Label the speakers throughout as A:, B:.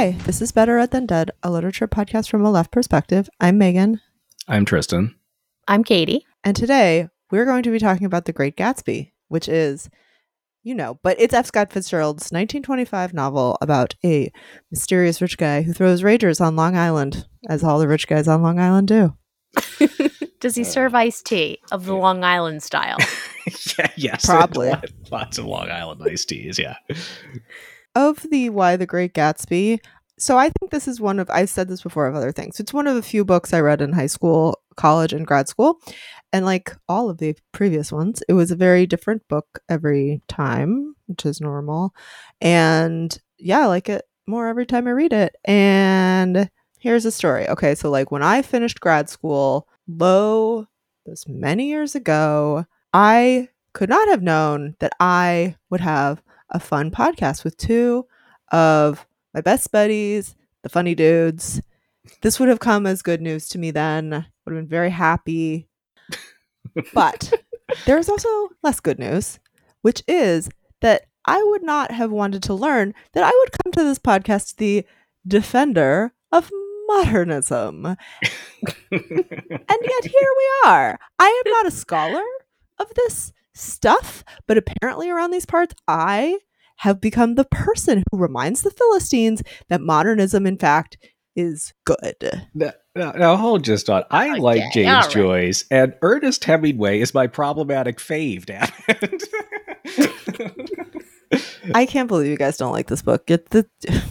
A: Hi, this is Better Read Than Dead, a literature podcast from a left perspective. I'm Megan,
B: I'm Tristan.
C: I'm Katie.
A: and today we're going to be talking about The Great Gatsby, which is, you know, but it's F. Scott Fitzgerald's 1925 novel about a mysterious rich guy who throws ragers on Long Island, as all the rich guys on Long Island do.
C: Does he uh, serve iced tea of the Long Island style?
B: yeah, yes,
A: Probably.
B: Lots, lots of Long Island iced teas. Yeah,
A: of the Why the Great Gatsby. So I think this is one of I've said this before of other things. It's one of the few books I read in high school, college, and grad school. And like all of the previous ones, it was a very different book every time, which is normal. And yeah, I like it more every time I read it. And here's a story. Okay, so like when I finished grad school, low this many years ago, I could not have known that I would have a fun podcast with two of my best buddies, the funny dudes. This would have come as good news to me then. Would have been very happy. But there's also less good news, which is that I would not have wanted to learn that I would come to this podcast the defender of modernism. And yet here we are. I am not a scholar of this stuff, but apparently around these parts, I have become the person who reminds the Philistines that modernism, in fact, is good.
B: now, now, now hold just on. I
C: Okay,
B: like James
C: all right.
B: Joyce, and Ernest Hemingway is my problematic fave. Damn it.
A: I can't believe you guys don't like this book. It, the,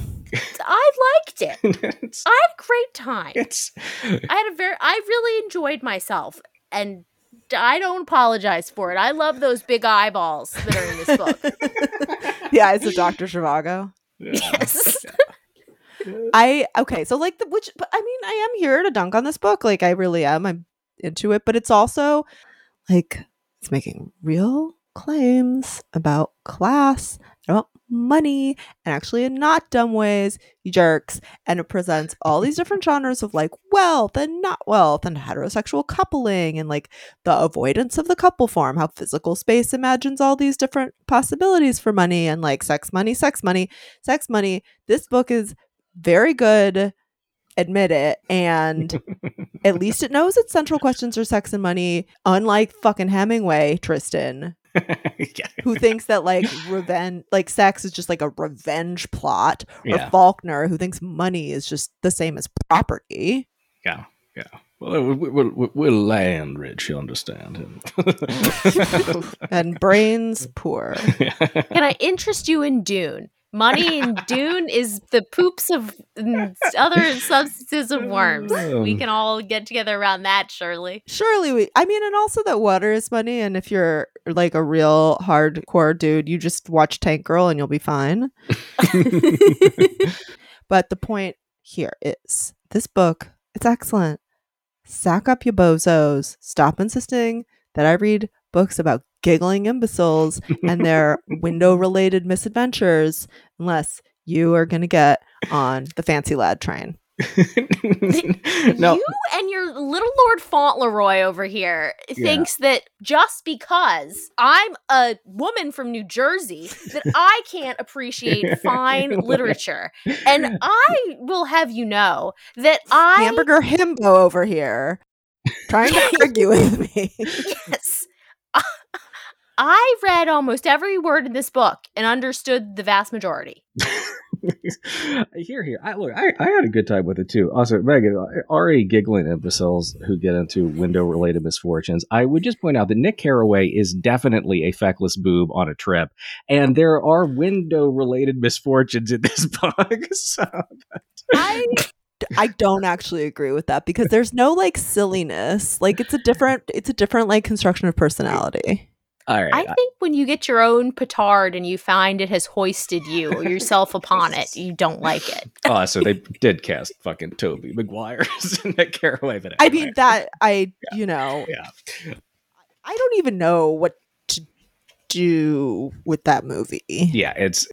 C: I liked it. I had a great time.
B: it's
C: I had a very I really enjoyed myself and I don't apologize for it. I love those big eyeballs that are in this book.
A: the eyes of Dr. Zhivago.
C: yes.
A: I okay, so like the which but I mean I am here to dunk on this book. Like I really am. I'm into it, but it's also like it's making real claims about class, about money, and actually in not dumb ways, jerks. And it presents all these different genres of like wealth and not wealth and heterosexual coupling and like the avoidance of the couple form, how physical space imagines all these different possibilities for money and like sex money, sex money, sex money. This book is very good admit it and at least it knows its central questions are sex and money unlike fucking hemingway tristan
B: yeah.
A: who thinks that like revenge like sex is just like a revenge plot or
B: Yeah.
A: faulkner who thinks money is just the same as property
B: Yeah, yeah. Well, we- we- we're, we're land rich, you understand.
A: and brains poor
C: Can I interest you in Dune? Money in Dune is the poops of mm, other substances of worms. We can all get together around that, surely.
A: surely we i mean and also that water is money and if you're like a real hardcore dude you just watch tank girl and you'll be fine But the point here is this book, it's excellent. Sack up you bozos. Stop insisting that I read books about giggling imbeciles and their window related misadventures unless you are going to get on the fancy lad train.
B: no,
C: You and your little Lord Fauntleroy over here thinks that just because I'm a woman from New Jersey that I can't appreciate fine literature. And I will have you know that I
A: Hamburger himbo over here trying to argue with me.
C: yes. I read almost every word in this book and understood the vast majority.
B: here, here. I, look, I, I had a good time with it too. Also, Megan, uh, already giggling imbeciles who get into window-related misfortunes. I would just point out that Nick Carraway is definitely a feckless boob on a trip, and there are window-related misfortunes in this book. So,
A: I I don't actually agree with that because there's no like silliness. Like it's a different it's a different like construction of personality.
B: All right,
C: I uh think when you get your own petard and you find it has hoisted you or yourself upon it, you don't like it.
B: oh, so they did cast fucking Tobey Maguire in that Carraway. but
A: I mean that I you know
B: yeah.
A: I don't even know what to do with that movie.
B: Yeah, it's.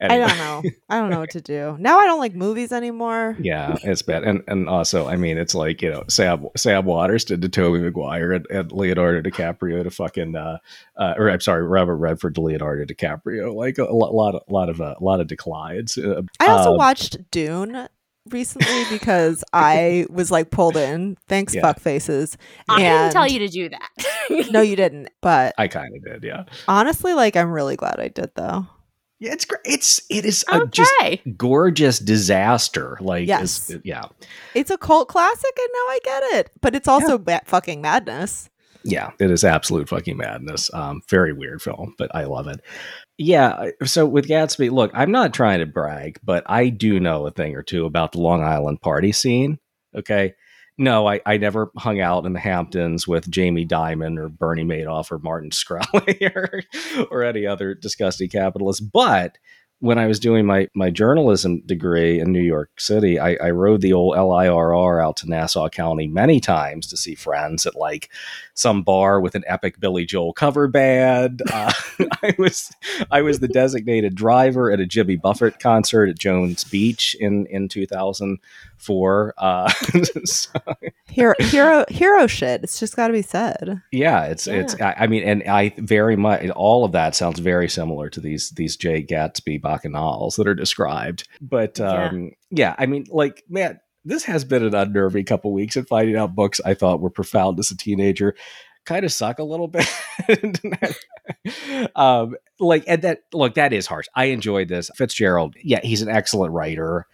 A: Anyway. I don't know. I don't know what to do now. I don't like movies anymore.
B: Yeah, it's bad, and and also, I mean, it's like you know, Sam Sam Waters did to Tobey Maguire and, and Leonardo DiCaprio to fucking, uh, uh, or I'm sorry, Robert Redford to Leonardo DiCaprio. Like a, a lot, a lot of a lot of declines. Uh,
A: I also um, watched Dune recently because I was like pulled in. Thanks, yeah. fuck faces.
C: I didn't tell you to do that.
A: no, you didn't. But
B: I kind of did. Yeah.
A: Honestly, like I'm really glad I did though.
B: Yeah, it's great. It's it is a okay. just gorgeous disaster. Like, yes, it's, yeah,
A: it's a cult classic, and now I get it. But it's also yeah. ba- fucking madness.
B: Yeah, it is absolute fucking madness. Um, very weird film, but I love it. Yeah. So with Gatsby, look, I'm not trying to brag, but I do know a thing or two about the Long Island party scene. Okay. No, I, I never hung out in the Hamptons with Jamie Dimon or Bernie Madoff or Martin Shkreli or, or any other disgusting capitalist. But when I was doing my my journalism degree in New York City, I, I rode the old LIRR out to Nassau County many times to see friends at like some bar with an epic Billy Joel cover band. Uh, I was I was the designated driver at a Jimmy Buffett concert at Jones Beach in in 2004. Uh,
A: so, hero hero hero shit. It's just got to be said.
B: Yeah, it's yeah. it's. I, I, mean, and I very much all of that sounds very similar to these these Jay Gatsby bacchanals that are described. But um, yeah. yeah, I mean, like man this has been an unnerving couple weeks and finding out books I thought were profound as a teenager kind of suck a little bit. um, like, and that look, that is harsh. I enjoyed this. Fitzgerald, yeah, he's an excellent writer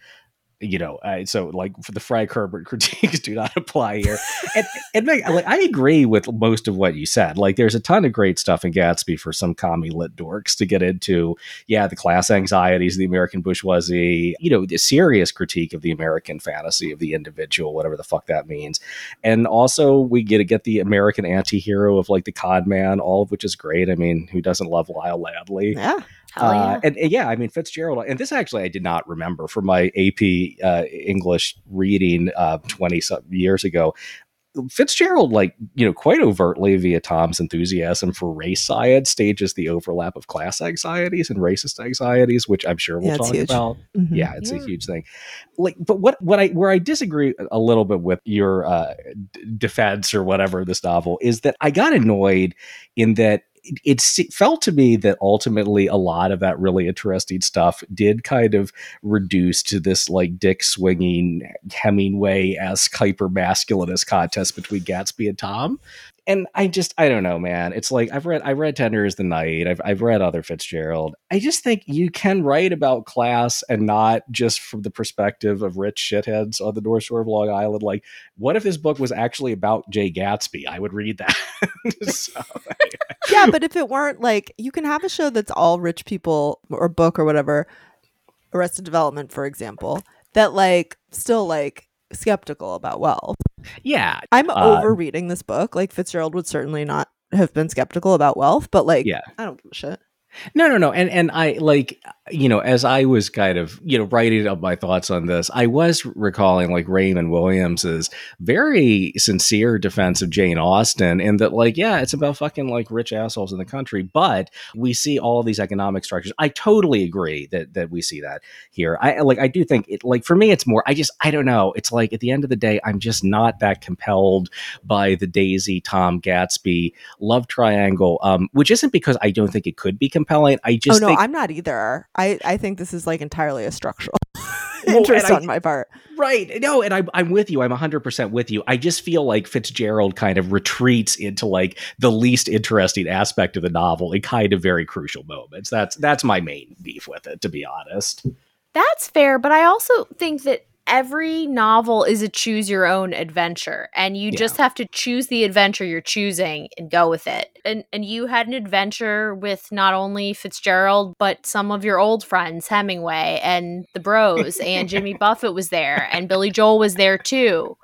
B: you know, uh, so like for the Frank Herbert critiques do not apply here. and and like, I agree with most of what you said. Like, there's a ton of great stuff in Gatsby for some commie lit dorks to get into. Yeah, the class anxieties of the American bourgeoisie. You know, the serious critique of the American fantasy of the individual, whatever the fuck that means. And also, we get to get the American anti-hero of like the con man, all of which is great. I mean, who doesn't love Lyle Lanley?
A: Yeah.
B: Uh, yeah. and, and, yeah, I mean Fitzgerald, and this actually I did not remember from my AP uh, English reading uh, twenty something years ago. Fitzgerald, like you know, quite overtly via Tom's enthusiasm for race science, stages the overlap of class anxieties and racist anxieties, which I'm sure we'll yeah, talk huge. about. Mm-hmm. Yeah, it's yeah. a huge thing. Like, but what what I where I disagree a little bit with your uh, d- defense or whatever this novel is that I got annoyed in that it, it, felt to me that ultimately a lot of that really interesting stuff did kind of reduce to this like dick swinging Hemingway esque hyper masculinist contest between Gatsby and Tom and I just I don't know, man. It's like I've read I read Tender is the Night. I've I've read other Fitzgerald. I just think you can write about class and not just from the perspective of rich shitheads on the North Shore of Long Island. Like, what if this book was actually about Jay Gatsby? I would read that. so,
A: yeah, but if it weren't like you can have a show that's all rich people or book or whatever, Arrested Development, for example, that like still like skeptical about wealth.
B: Yeah.
A: I'm uh, over reading this book. Like Fitzgerald would certainly not have been skeptical about wealth, but like yeah. I don't give a shit.
B: No, no, no. And and I like you know, as I was kind of, you know, writing up my thoughts on this, I was recalling like Raymond Williams's very sincere defense of Jane Austen and that like, yeah, it's about fucking like rich assholes in the country, but we see all these economic structures. I totally agree that that we see that here. I like I do think it like for me it's more I just I don't know. It's like at the end of the day, I'm just not that compelled by the Daisy Tom Gatsby love triangle. Um, which isn't because I don't think it could be compelling. I oh, just
A: Oh no,
B: think-
A: I'm not either. I, I think this is like entirely a structural interest on my part.
B: Right. No, and I'm, I'm with you. I'm 100% with you. I just feel like Fitzgerald kind of retreats into like the least interesting aspect of the novel in kind of very crucial moments. That's that's my main beef with it, to be honest.
C: That's fair, but I also think that every novel is a choose your own adventure and you yeah. just have to choose the adventure you're choosing and go with it. And and you had an adventure with not only Fitzgerald but some of your old friends Hemingway and the Bros and Jimmy Buffett was there and Billy Joel was there too.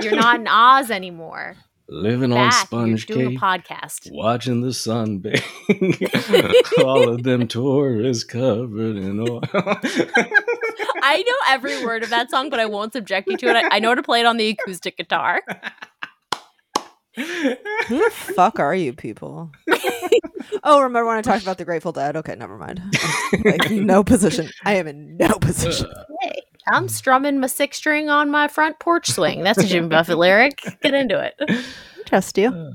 C: You're not in Oz anymore
B: living Back, on sponge
C: doing cake, a podcast,
B: watching the sun bake. All of them tourists covered in oil.
C: I know every word of that song, but I won't subject you to it. I, I know how to play it on the acoustic guitar.
A: Who the fuck are you people? oh, remember when I talked about the Grateful Dead? Okay, never mind. Like, no position. I am in no position.
C: Hey, I'm strumming my six string on my front porch swing. That's a Jimmy Buffett lyric. Get into it.
A: Trust you,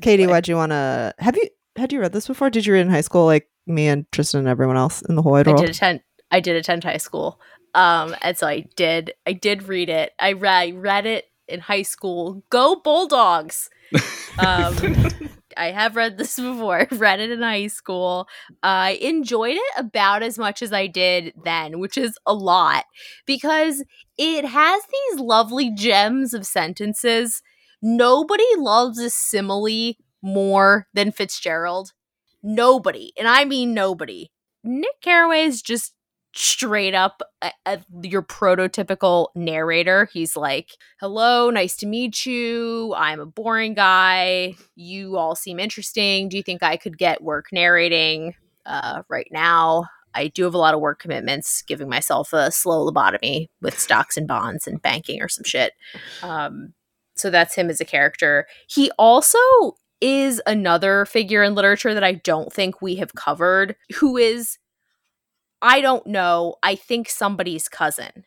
A: Katie. Why'd you want to? Have you had you read this before? Did you read in high school like me and Tristan and everyone else in the whole wide
C: I did attend. I did attend high school, um, and so I did. I did read it. I read read it in high school. Go Bulldogs! Um, I have read this before. Read it in high school. I enjoyed it about as much as I did then, which is a lot because it has these lovely gems of sentences. Nobody loves a simile more than Fitzgerald. Nobody, and I mean nobody. Nick Carraway is just straight up a, a- your prototypical narrator. He's like, "Hello, nice to meet you. I'm a boring guy. You all seem interesting. Do you think I could get work narrating uh, right now?" I do have a lot of work commitments, giving myself a slow lobotomy with stocks and bonds and banking or some shit. Um, so that's him as a character. He also is another figure in literature that I don't think we have covered, who is, I don't know, I think somebody's cousin.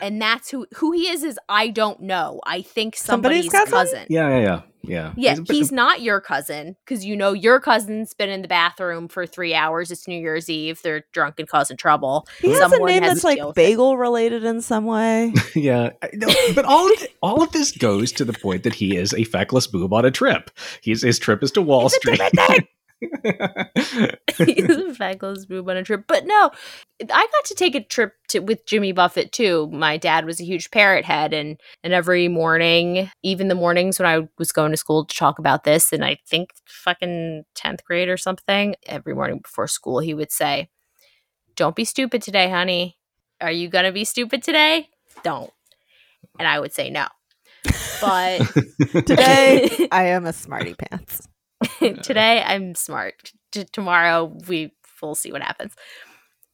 C: And that's who who he is is I don't know. I think
A: Somebody's
C: somebody's,
A: cousin?
C: cousin.
B: Yeah, yeah, yeah, yeah.
C: Yeah,
B: He's-
C: he's not your cousin because you know your cousin's been in the bathroom for three hours. It's New Year's Eve. They're drunk and causing trouble.
A: He has
C: Someone
A: a name
C: has
A: that's like
C: deal it.
A: bagel related in some way.
B: yeah, no, but all of, all of this goes to the point that he is a feckless boob on a trip. He's his trip is to Wall
C: It's a
B: Street.
C: He's a feckless boob on a trip. But no, I got to take a trip to with Jimmy Buffett too. My dad was a huge parrot head, and and every morning, even the mornings when I was going to school to talk about this, and I think fucking tenth grade or something, every morning before school, he would say, "Don't be stupid today, honey. Are you gonna be stupid today? Don't." And I would say no. But
A: Today, I am a smarty pants.
C: today I'm smart. T- tomorrow we will see what happens.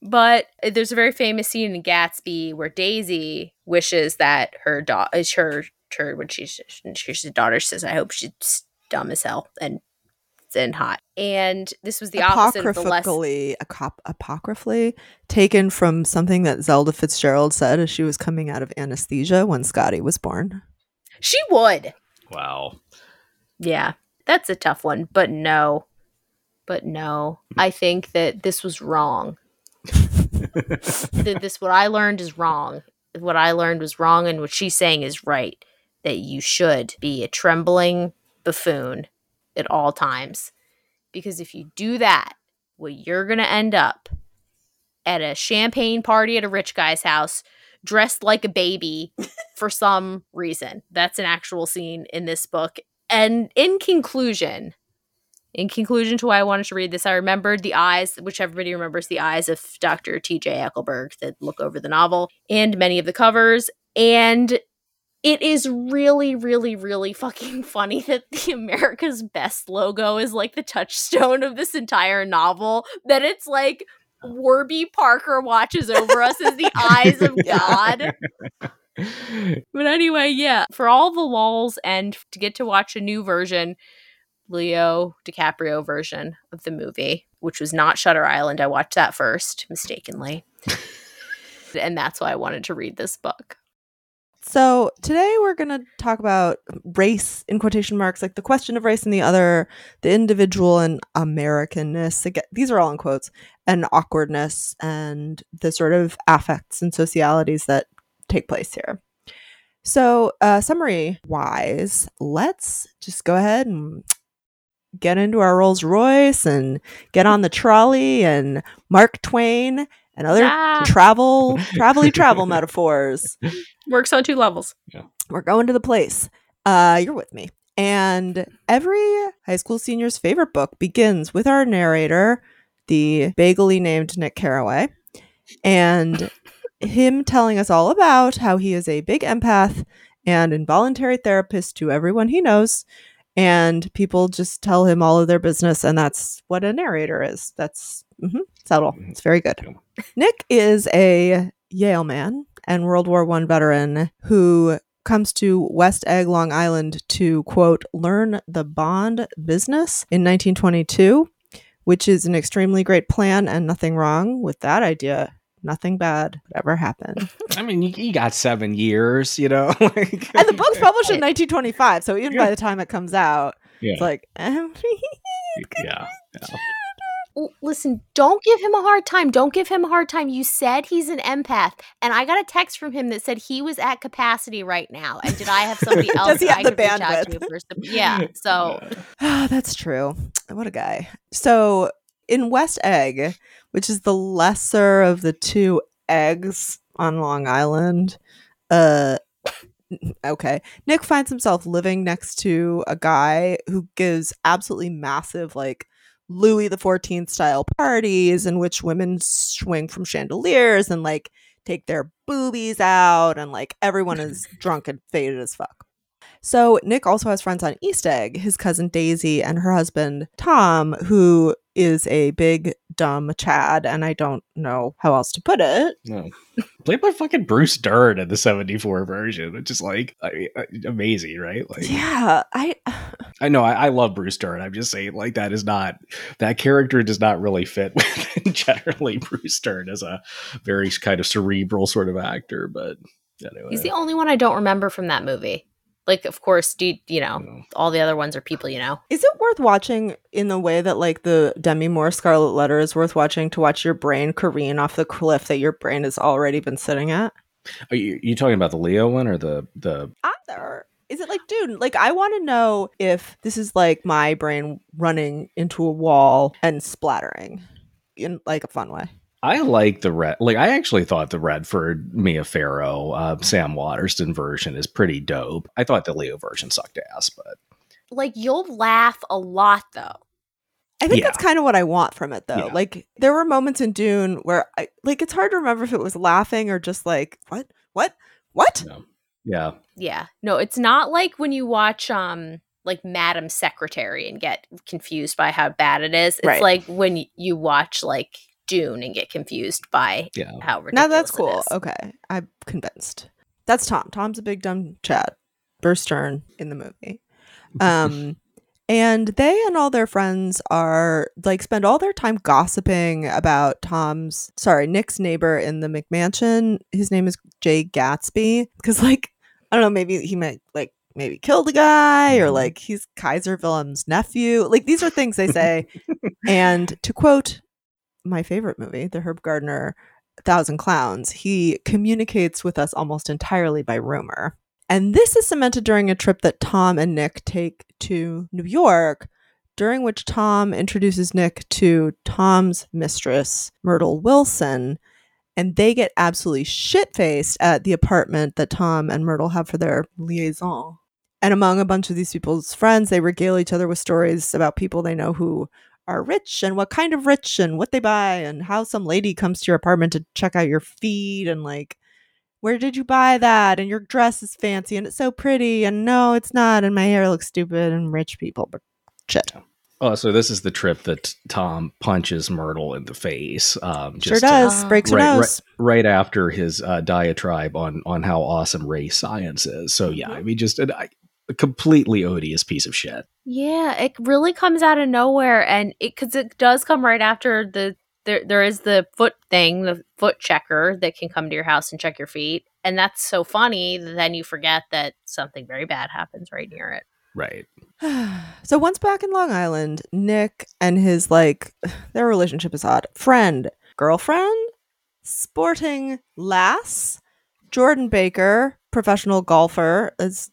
C: But uh, there's a very famous scene in Gatsby where Daisy wishes that her daughter is her her when she's she's a daughter. She says, "I hope she's dumb as hell and and hot." And this was the opposite of the less.
A: apocryphally, acop- apocryphally taken from something that Zelda Fitzgerald said as she was coming out of anesthesia when Scotty was born.
C: She would,
B: wow.
C: yeah. That's a tough one, but no, but no. I think that this was wrong. that this what I learned is wrong. What I learned was wrong, and what she's saying is right. That you should be a trembling buffoon at all times, because if you do that, what you're gonna end up at a champagne party at a rich guy's house, dressed like a baby for some reason. That's an actual scene in this book. And in conclusion, in conclusion to why I wanted to read this, I remembered the eyes, which everybody remembers the eyes of Dr. T.J. Eckleburg that look over the novel and many of the covers. And it is really, really, really fucking funny that the America's Best logo is like the touchstone of this entire novel. That it's like Warby Parker watches over us as the eyes of God. But anyway, yeah, for all the lulls and to get to watch a new version, Leo DiCaprio version of the movie, which was not Shutter Island. I watched that first mistakenly. and that's why I wanted to read this book.
A: So today we're going to talk about race in quotation marks, like the question of race and the other, the individual and Americanness. Again, these are all in quotes, and awkwardness and the sort of affects and socialities that take place here. So, uh, summary wise, let's just go ahead and get into our Rolls Royce and get on the trolley and Mark Twain and other
C: Ah.
A: travel, travel travel metaphors
C: Works on two levels.
A: we're going to the place. Uh, you're with me. And every high school senior's favorite book begins with our narrator, the bagely named Nick Carraway, and him telling us all about how he is a big empath and involuntary therapist to everyone he knows. And people just tell him all of their business, and that's what a narrator is. That's mhm, subtle. It's very good. Nick is a Yale man and World War One veteran who comes to West Egg, Long Island to quote, learn the bond business in 1922, which is an extremely great plan and nothing wrong with that idea. Nothing bad would ever happen.
B: I mean, you, you got seven years, you know. like,
A: and the book's published in 1925, so even by the time it comes out,
B: yeah,
A: it's like,
B: yeah, yeah.
C: Listen, don't give him a hard time. Don't give him a hard time. You said he's an empath, and I got a text from him that said he was at capacity right now. And did I have somebody else
A: Does he have
C: I
A: the
C: could reach
A: bandwidth?
C: to for Yeah. So
A: Ah, that's true. What a guy. So in West Egg, which is the lesser of the two eggs on Long Island, uh okay. Nick finds himself living next to a guy who gives absolutely massive like Louis the 14th style parties in which women swing from chandeliers and like take their boobies out and like everyone is drunk and faded as fuck. So Nick also has friends on East Egg, his cousin Daisy and her husband Tom, who is a big dumb Chad, and I don't know how else to put it.
B: No. Played by fucking Bruce Dern in the 74 version, which is like I, I- amazing, right? Like,
A: Yeah, I
B: I know I, I love Bruce Dern. I'm just saying, like, that is not that character does not really fit with generally Bruce Dern as a very kind of cerebral sort of actor. But anyway,
C: he's the only one I don't remember from that movie. Like, of course, do you, you know,
B: you know.
C: all the other ones are people you know.
A: is it worth watching in the way that like the Demi Moore Scarlet Letter is worth watching to watch your brain careen off the cliff that your brain has already been sitting at?
B: Are you, you talking about the Leo one or the the?
A: Either. Is it like, dude, like I want to know if this is like my brain running into a wall and splattering in like a fun way.
B: I like the red. Like, I actually thought the Redford Mia Farrow, uh, Sam Waterston version is pretty dope. I thought the Leo version sucked ass, but
C: Like, you'll laugh a lot though.
A: I think
B: Yeah.
A: that's kind of what I want from it, though.
B: Yeah.
A: Like, there were moments in Dune where, I, like, it's hard to remember if it was laughing or just like, what, what, what?
B: you yeah,
C: Yeah. No, it's not like when you watch um like Madam Secretary and get confused by how bad it is. It's
A: Right.
C: like when you watch like Dune and get confused by
B: yeah.
C: how ridiculous
A: Now that's cool.
C: is.
A: Okay, I'm convinced. That's Tom. Tom's a big dumb Chad. Bruce Stern in the movie. Um, and they and all their friends are like spend all their time gossiping about Tom's sorry Nick's neighbor in the McMansion. His name is Jay Gatsby because like I don't know maybe he might like maybe kill the guy or
B: Mhm.
A: like he's Kaiser Wilhelm's nephew. Like these are things they say. and to quote my favorite movie, the Herb Gardner Thousand Clowns, he communicates with us almost entirely by rumor. And this is cemented during a trip that Tom and Nick take to New York, during which Tom introduces Nick to Tom's mistress, Myrtle Wilson, and they get absolutely shit faced at the apartment that Tom and Myrtle have for their liaison. And among a bunch of these people's friends, they regale each other with stories about people they know who are rich and what kind of rich and what they buy and how some lady comes to your apartment to check out your feet and like where did you buy that and your dress is fancy and it's so pretty and no it's not and my hair looks stupid and rich people but shit
B: Oh, so this is the trip that Tom punches Myrtle in the face. Um,
A: sure
B: just to-
A: does
C: Oh.
A: breaks her
B: right,
A: nose
B: right, right after his uh, diatribe on on how awesome race science is. So yeah, I mean, just an, I, a completely odious piece of shit.
C: Yeah, it really comes out of nowhere, and it because it does come right after the there. There is the foot thing, the foot checker that can come to your house and check your feet, and that's so funny. that Then you forget that something very bad happens right near it.
B: Right.
A: so once back in long island nick and his like their relationship is odd friend girlfriend sporting lass jordan baker professional golfer as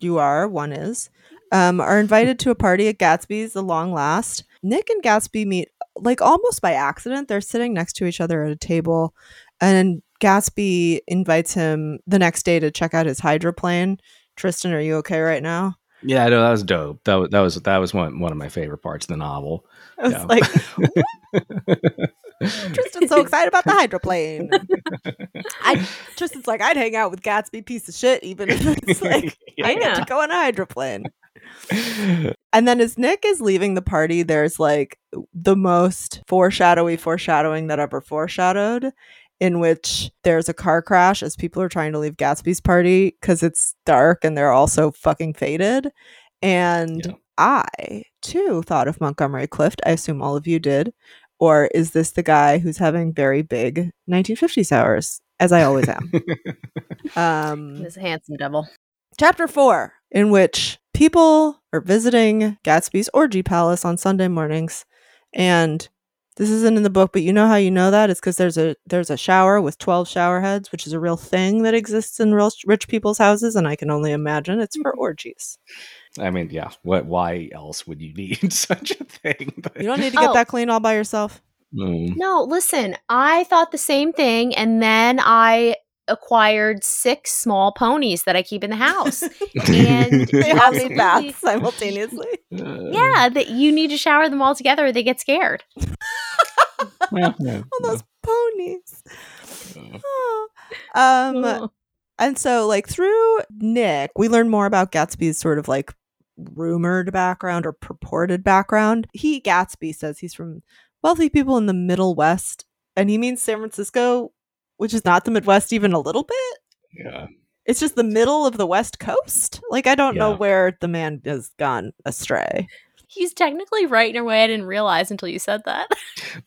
A: you are one is um, are invited to a party at gatsby's the long last. Nick and gatsby meet like almost by accident. They're sitting next to each other at a table and gatsby invites him the next day to check out his hydroplane. Tristan are you okay right now
B: Yeah, no, that was dope. That was that was that was one one of my favorite parts of the novel.
A: I was
B: Yeah.
A: like, Tristan's so excited about the hydroplane. I Tristan's like, I'd hang out with Gatsby piece of shit, even if it's like I get to go on a hydroplane. And then as Nick is leaving the party, there's like the most foreshadowy foreshadowing that ever foreshadowed. In which there's a car crash as people are trying to leave Gatsby's party because it's dark and they're also fucking faded. And
B: Yeah.
A: I too thought of Montgomery Clift. I assume all of you did. Or is this the guy who's having very big 1950s hours, as I always am? um,
C: This handsome devil.
A: chapter four, in which people are visiting Gatsby's orgy palace on Sunday mornings, and this isn't in the book, but you know how you know that? It's because there's a there's a shower with twelve shower heads, which is a real thing that exists in real rich people's houses, and I can only imagine it's for orgies.
B: I mean, yeah. What? Why else would you need such a thing? But-
A: You don't need to get
C: Oh.
A: that clean all by yourself.
B: Mm.
C: No, listen, I thought the same thing, and then I acquired six small ponies that I keep in the house. And-
A: They all need baths simultaneously.
B: Uh,
C: yeah, that you need to shower them all together, or they get scared.
B: Well, yeah,
A: All those ponies.
B: yeah.
A: Oh. Um,
C: Oh.
A: And so, like, through Nick, we learn more about Gatsby's sort of like rumored background or purported background. He, Gatsby, says he's from wealthy people in the Middle West, and he means San Francisco, which is not the Midwest even a little bit.
B: yeah.
A: It's just the middle of the West Coast. Like, I don't know where the man has gone astray.
C: He's technically right in a way I didn't realize until you said that.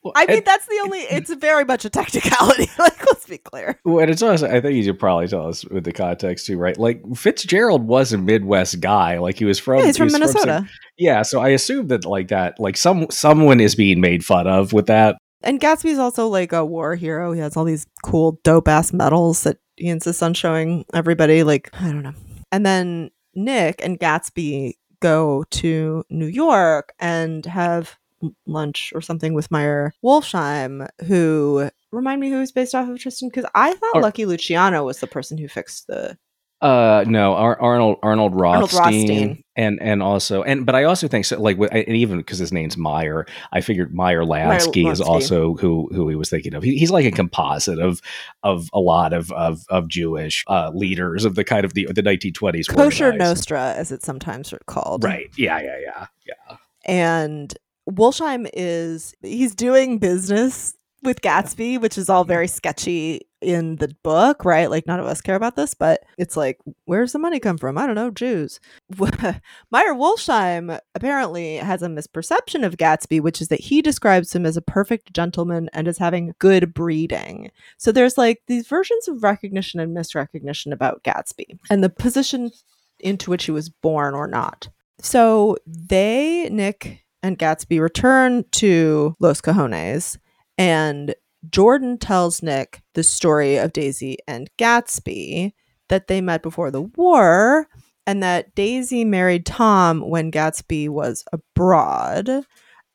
B: Well,
A: I mean, that's the only, it's very much a technicality. like, let's be clear.
B: Well, and it's also, I think you should probably tell us with the context too, right? Like Fitzgerald was a Midwest guy. Like he was from,
A: Yeah, he's
B: he
A: from
B: was some-
A: Minnesota.
B: yeah, so I assume that like that, like some someone is being made fun of with that.
A: And Gatsby's also like a war hero. He has all these cool, dope ass medals that he insists on showing everybody. Like, I don't know. And then Nick and Gatsby go to New York and have lunch or something with Meyer Wolfsheim, who remind me who he's based off of Tristan because I thought Lucky Luciano was the person who fixed the.
B: Uh, no, Ar- Arnold Arnold
A: Arnold
B: Rothstein,
A: Rothstein.
B: and and also and but I also think so. Like with, and even because his name's Meyer, I figured Meyer Lansky is also who who he was thinking of. He, he's like a composite of of a lot of of, of Jewish uh, leaders of the kind of the the 1920s.
A: Kosher
B: organized.
A: Nostra, as it's sometimes called.
B: Right. Yeah. Yeah. Yeah. Yeah.
A: and Wolfsheim is he's doing business with Gatsby, which is all very sketchy in the book, right? Like none of us care about this, but it's like, where's the money come from? I don't know, Jews. Meyer Wolfsheim apparently has a misperception of Gatsby, which is that he describes him as a perfect gentleman and as having good breeding. So there's like these versions of recognition and misrecognition about Gatsby and the position into which he was born or not. So they, Nick and Gatsby, return to Los Cajones, and Jordan tells Nick the story of Daisy and Gatsby that they met before the war, and that Daisy married Tom when Gatsby was abroad.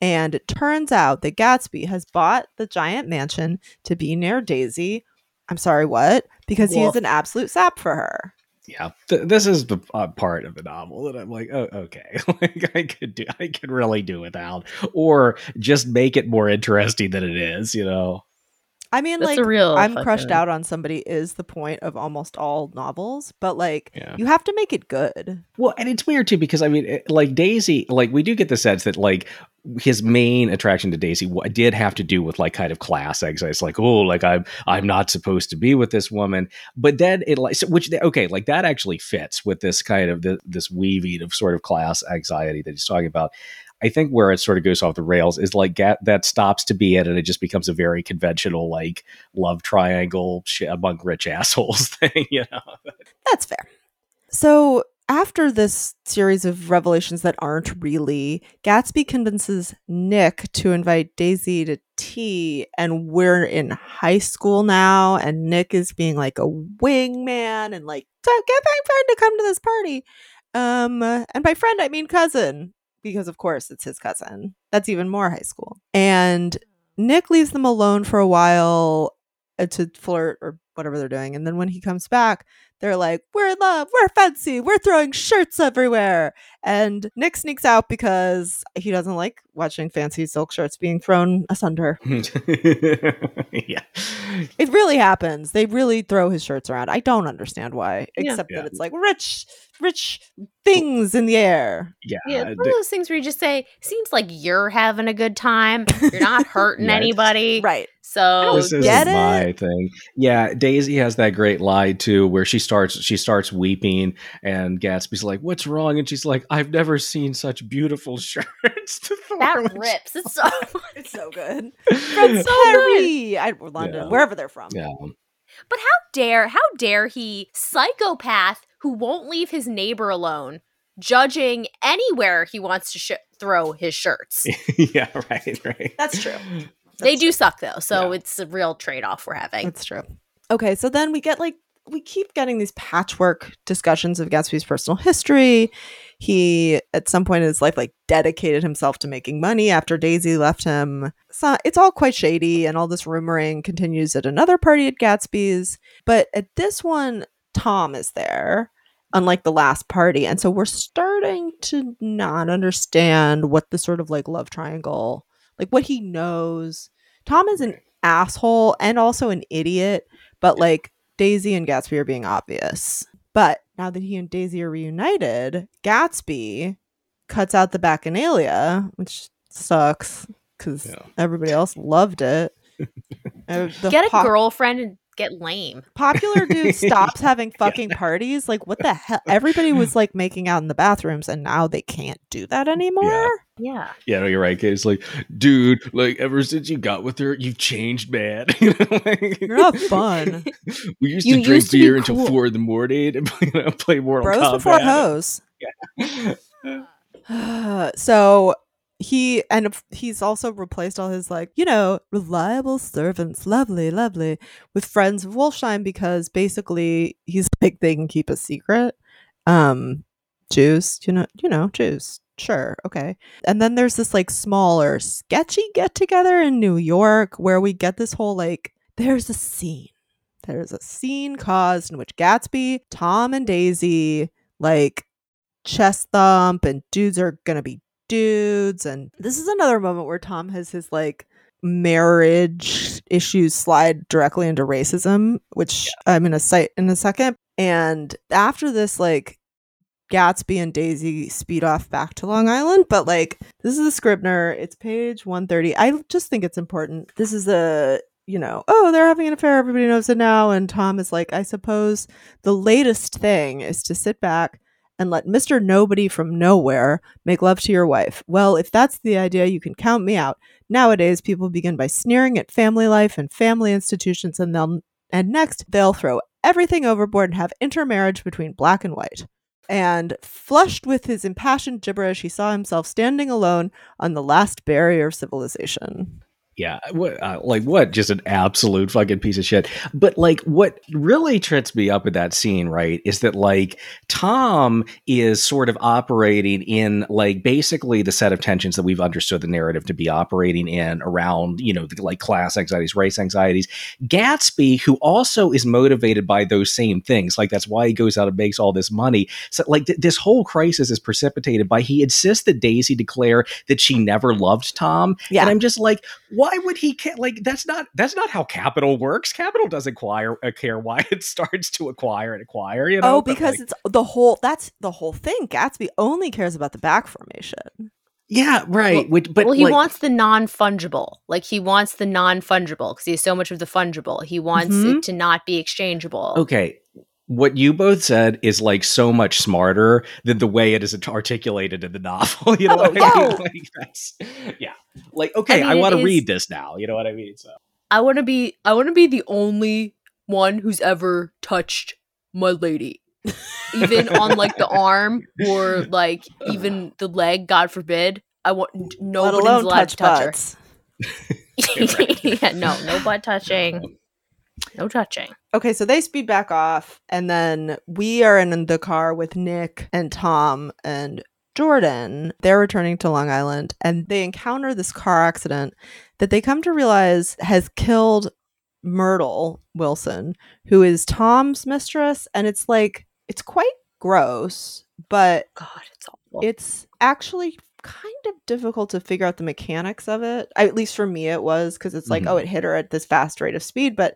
A: And it turns out that Gatsby has bought the giant mansion to be near Daisy. I'm sorry, what? Because he
C: is
A: an absolute sap for her.
B: Yeah, Th- this is the uh, part of the novel that I'm like, oh, okay, like I could do, I could really do without, or just make it more interesting than it is, you know.
A: I mean,
C: That's
A: like,
C: a real.
A: I'm crushed out on somebody is the point of almost all novels, but like
B: Yeah.
A: you have to make it good.
B: Well, and it's weird too because I mean, it- like Daisy, like we do get the sense that like his main attraction to Daisy wa- did have to do with like kind of class anxiety. It's like, oh, like I'm I'm not supposed to be with this woman, but then it like so, which okay, like that actually fits with this kind of the, this weaving of sort of class anxiety that he's talking about. I think where it sort of goes off the rails is like that stops to be it, and it just becomes a very conventional like love triangle among rich assholes thing, you know.
A: That's fair. So after this series of revelations that aren't really, Gatsby convinces Nick to invite Daisy to tea, and we're in high school now, and Nick is being like a wingman and like, "So get my friend to come to this party. Um, and by friend I mean cousin, because of course it's his cousin. That's even more high school. And Nick leaves them alone for a while uh, to flirt or whatever they're doing, and then when he comes back, they're like, We're in love, we're fancy, we're throwing shirts everywhere. And Nick sneaks out because he doesn't like watching fancy silk shirts being thrown asunder.
B: yeah.
A: It really happens. They really throw his shirts around. I don't understand why, except
B: Yeah.
A: that it's like rich, rich things in the air.
B: Yeah.
C: Yeah, it's one
B: d-
C: of those things where you just say, "Seems like you're having a good time. You're not hurting
B: Yeah,
C: anybody."
A: Right.
C: So
B: this is
A: get
B: my
A: it?
B: thing. Yeah, Daisy has that great lie too, where she starts she starts weeping, and Gatsby's like, "What's wrong?" And she's like, "I've never seen such beautiful shirts." to
C: that rips. It's so
A: It's so good.
C: From so
A: Perry, I, or London,
B: Yeah.
A: wherever they're from.
B: Yeah,
C: But how dare how dare he psychopath who won't leave his neighbor alone, judging anywhere he wants to sh- throw his shirts.
B: yeah, right, right.
A: That's true.
C: They do suck though, so
B: Yeah.
C: it's a real trade off we're having.
A: That's true. Okay, so then we get like we keep getting these patchwork discussions of Gatsby's personal history. He at some point in his life like dedicated himself to making money after Daisy left him. So it's all quite shady and all this rumoring continues at another party at Gatsby's, but at this one Tom is there unlike the last party and so we're starting to not understand what the sort of like love triangle like what he knows. Tom is an asshole and also an idiot, but like Daisy and Gatsby are being obvious. But now that he and Daisy are reunited, Gatsby cuts out the bacchanalia, which sucks because
B: Yeah.
A: everybody else loved it. Uh, the
C: Get a
A: pop-
C: girlfriend and get lame.
A: Popular dude stops having fucking parties. Like, what the hell? Everybody was like making out in the bathrooms, and now they can't do that anymore.
C: Yeah.
B: Yeah, no, you're right. Kate. It's like, dude, like ever since you got with her, you've changed, man. you know, like,
A: You're not fun.
B: we used
C: You
B: to drink
C: used to be
B: beer until
C: cool.
B: four in the morning and you know, play Mortal
A: Bros
B: Kombat.
A: before hoes. Yeah. so he and he's also replaced all his like you know reliable servants lovely lovely with friends of wolfsheim because basically he's like they can keep a secret. Um jews you know you know jews sure okay. And then there's this like smaller sketchy get together in new york where we get this whole like there's a scene. There's a scene caused in which gatsby tom and daisy like chest thump and dudes are gonna be dudes and this is another moment where tom has his like marriage issues slide directly into racism which i'm gonna cite in a second. And after this like gatsby and daisy speed off back to long island but like this is a scribner it's page 130 i just think it's important. This is a you know oh they're having an affair everybody knows it now and tom is like i suppose the latest thing is to sit back and let Mr. Nobody from nowhere make love to your wife. Well, if that's the idea, you can count me out. Nowadays, people begin by sneering at family life and family institutions, and they'll and next they'll throw everything overboard and have intermarriage between black and white. And flushed with his impassioned gibberish, he saw himself standing alone on the last barrier of civilization.
B: Yeah, what, uh, like what? Just an absolute fucking piece of shit. But like, what really trips me up with that scene, right, is that like Tom is sort of operating in like basically the set of tensions that we've understood the narrative to be operating in around, you know, the, like class anxieties, race anxieties. Gatsby, who also is motivated by those same things, like that's why he goes out and makes all this money. So, like, th- this whole crisis is precipitated by he insists that Daisy declare that she never loved Tom,
A: Yeah.
B: and I'm just like, why would he care? Like, that's not that's not how capital works. Capital doesn't acquire uh, care why it starts to acquire and acquire. You know,
A: oh,
B: But,
A: because
B: like,
A: it's the whole that's the whole thing. Gatsby only cares about the back formation.
B: yeah, right.
C: Well-
B: which, but
C: well, he
B: like,
C: wants the non fungible. Like he wants the non fungible because he has so much of the fungible. He wants
A: Mhm.
C: it to not be exchangeable.
B: okay. What you both said is like so much smarter than the way it is articulated in the novel. You know
A: Oh,
B: what I
A: yeah.
B: mean? Like, that's, yeah. Like, okay, I,
C: mean, it
B: want to
C: is-
B: read this now. You know what I mean? So
C: I want to be. I want to be the only one who's ever touched my lady, even on like the arm or like even the leg. God forbid. I want
A: Let
C: nobody's
A: alone
C: allowed
A: touch
C: to touch
A: butts.
C: her. yeah, no, no butt touching. No touching.
A: Okay, so they speed back off, and then we are in the car with Nick and Tom and Jordan. They're returning to Long Island, and they encounter this car accident that they come to realize has killed Myrtle Wilson, who is Tom's mistress. And it's like, it's quite gross, but
C: God, it's awful.
A: it's actually kind of difficult to figure out the mechanics of it. At least for me, it was because it's like,
B: Mhm.
A: oh, it hit her at this fast rate of speed, but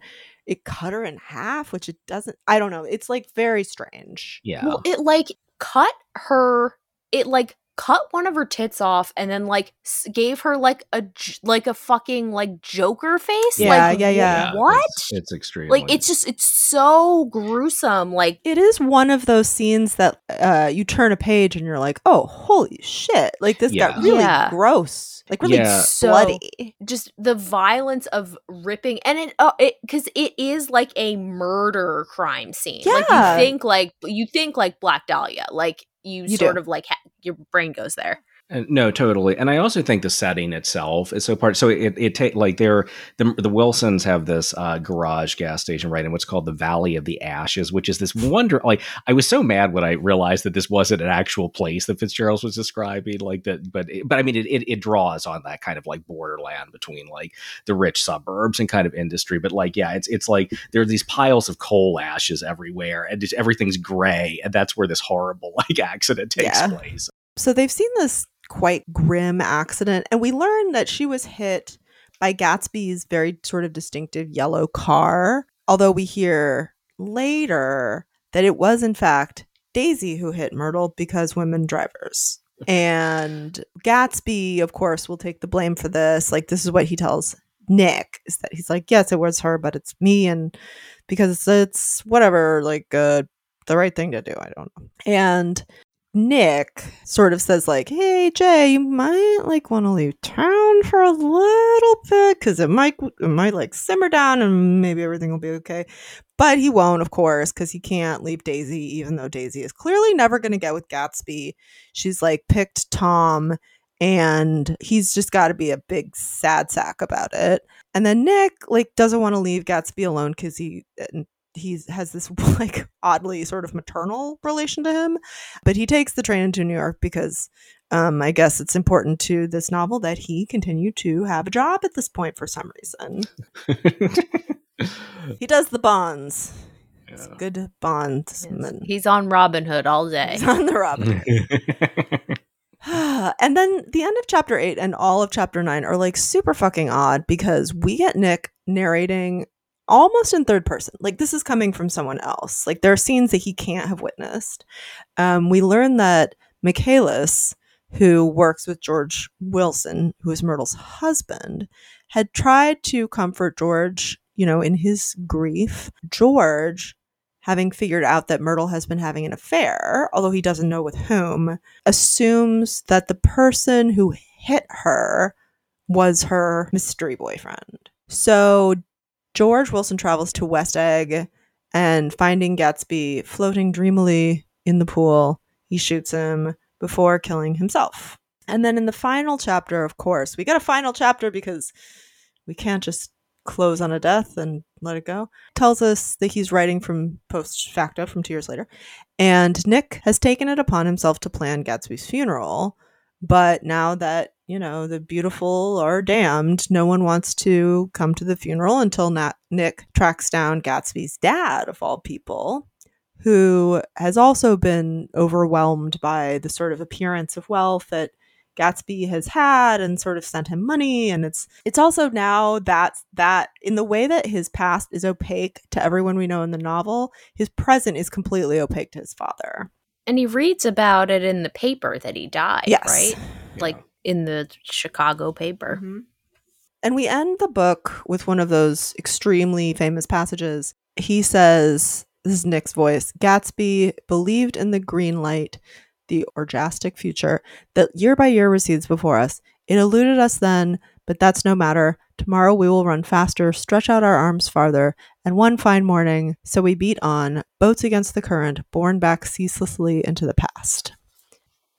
A: it cut her in half, which it doesn't. I don't know. It's like very strange.
B: yeah,
C: Well, it like cut her. It like cut one of her tits off and then like gave her like a j- like a fucking like Joker face.
A: Yeah,
C: like,
A: yeah, yeah.
C: What?
B: It's, it's extreme.
C: like it's just it's so gruesome. Like
A: It is one of those scenes that uh, you turn a page and you're like, oh, holy shit. Like, this got really
C: Yeah.
A: gross. Like, really
B: Yeah.
C: So-
A: bloody.
C: just the violence of ripping and it uh, it because it is like a murder crime scene like
A: Yeah.
C: you think like you think like black dahlia like you,
A: You
C: sort
A: do.
C: of like ha- your brain goes there
B: Uh, No, totally, and I also think the setting itself is so part. So it it take like they're the the Wilsons have this uh, garage gas station right in what's called the Valley of the Ashes, which is this wonder. Like I was so mad when I realized that this wasn't an actual place that Fitzgerald was describing. Like that, but but I mean it, it it draws on that kind of like borderland between like the rich suburbs and kind of industry. But like yeah, it's it's like there are these piles of coal ashes everywhere, and just, everything's gray, and that's where this horrible like accident takes
A: Yeah.
B: place.
A: So they've seen this quite grim accident, and we learn that she was hit by Gatsby's very sort of distinctive yellow car. Although we hear later that it was, in fact, Daisy who hit Myrtle because women drivers. And Gatsby, of course, will take the blame for this. Like, this is what he tells Nick is that he's like, yes, it was her, but it's me. And because it's, whatever, like, uh, the right thing to do. I don't know. And Nick sort of says like, "Hey Jay, you might like want to leave town for a little bit because it might it might like simmer down and maybe everything will be okay." But he won't, of course, because he can't leave Daisy, even though Daisy is clearly never going to get with Gatsby. She's like picked Tom, and he's just got to be a big sad sack about it. And then Nick like doesn't want to leave Gatsby alone because he uh, he has this like oddly sort of maternal relation to him but he takes the train into new york because um, i guess it's important to this novel that he continue to have a job at this point for some reason. He does the bonds. He's a
B: Yeah.
A: good bondsman
C: he's on robin hood all day.
A: He's on the robin Hood. and then the end of chapter 8 and all of chapter 9 are like super fucking odd because we get nick narrating almost in third person. Like this is coming from someone else. Like there are scenes that he can't have witnessed. Um, we learn that michaelis who works with george wilson who is myrtle's husband had tried to comfort george you know in his grief. George having figured out that myrtle has been having an affair although he doesn't know with whom assumes that the person who hit her was her mystery boyfriend. So George Wilson travels to West Egg and finding Gatsby floating dreamily in the pool, he shoots him before killing himself. And then in the final chapter, of course, we get a final chapter because we can't just close on a death and let it go. Tells us that he's writing from post facto from two years later. And Nick has taken it upon himself to plan Gatsby's funeral. But now that, you know, the beautiful are damned, no one wants to come to the funeral until Nat- Nick tracks down Gatsby's dad, of all people, who has also been overwhelmed by the sort of appearance of wealth that Gatsby has had and sort of sent him money and it's it's also now that that in the way that his past is opaque to everyone we know in the novel, his present is completely opaque to his father.
C: And he reads about it in the paper that he died
A: Yes.
C: right like in the chicago paper mm-hmm.
A: And we end the book with one of those extremely famous passages. He says, This is Nick's voice Gatsby believed in the green light, the orgastic future that year by year recedes before us. It eluded us then, but that's no matter. Tomorrow we will run faster, stretch out our arms farther, and one fine morning, so we beat on, boats against the current, borne back ceaselessly into the past.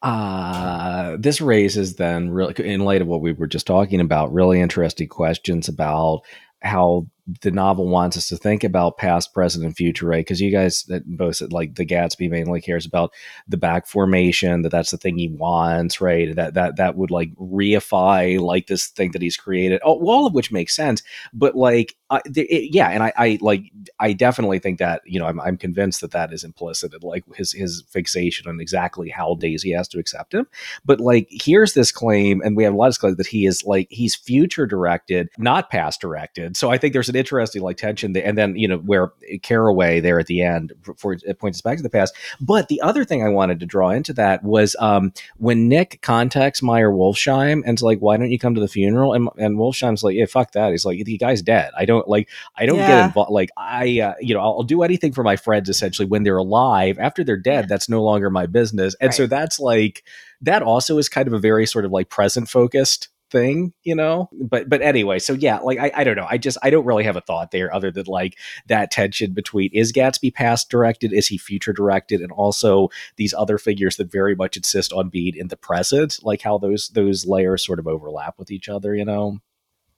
B: Uh, this raises then, really, in light of what we were just talking about, really interesting questions about how the novel wants us to think about past, present, and future, right? Because you guys that both said, like the Gatsby mainly cares about the back formation, that that's the thing he wants, right? That that that would like reify like this thing that he's created. Oh, all of which makes sense, but like, I, it, yeah, and I, I like I definitely think that you know I'm, I'm convinced that that is implicit in like his his fixation on exactly how Daisy has to accept him. But like here's this claim, and we have a lot of claims that he is like he's future directed, not past directed. So I think there's an interesting like tension there, and then you know where Carraway there at the end for it points us back to the past. But the other thing I wanted to draw into that was um, when Nick contacts Meyer Wolfsheim and's like, "Why don't you come to the funeral?" and and Wolfsheim's like, "Yeah, fuck that." He's like, "The guy's dead. I don't like. I don't
A: Yeah.
B: get involved. Like I, uh, you know, I'll, I'll do anything for my friends essentially when they're alive. After they're dead,
C: Yeah.
B: that's no longer my business." And so that's like that also is kind of a very sort of like present focused thing you know? But but anyway so yeah like I, I don't know i just i don't really have a thought there other than like that tension between is gatsby past directed? Is he future directed? And also these other figures that very much insist on being in the present like how those those layers sort of overlap with each other you know?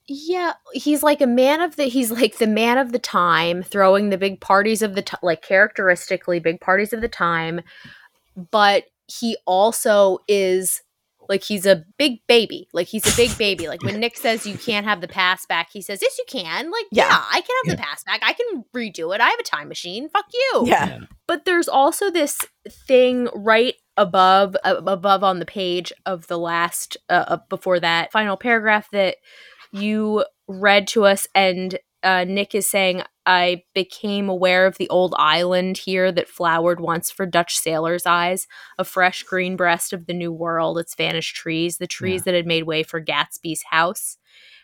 C: Yeah, he's like a man of the he's like the man of the time, throwing the big parties of the time, like characteristically big parties of the time, but he also is like he's a big baby. Like he's a big baby. Like when Nick says you can't have the pass back, he says, "Yes, you can." Like, yeah,
A: Yeah.
C: I can have the pass back. I can redo it. I have a time machine. Fuck you.
A: Yeah.
C: But there's also this thing right above uh, above on the page of the last uh, uh, before that final paragraph that you read to us and uh, Nick is saying I became aware of the old island here that flowered once for Dutch sailors' eyes, a fresh green breast of the new world, its vanished trees, the trees that had made way for Gatsby's house,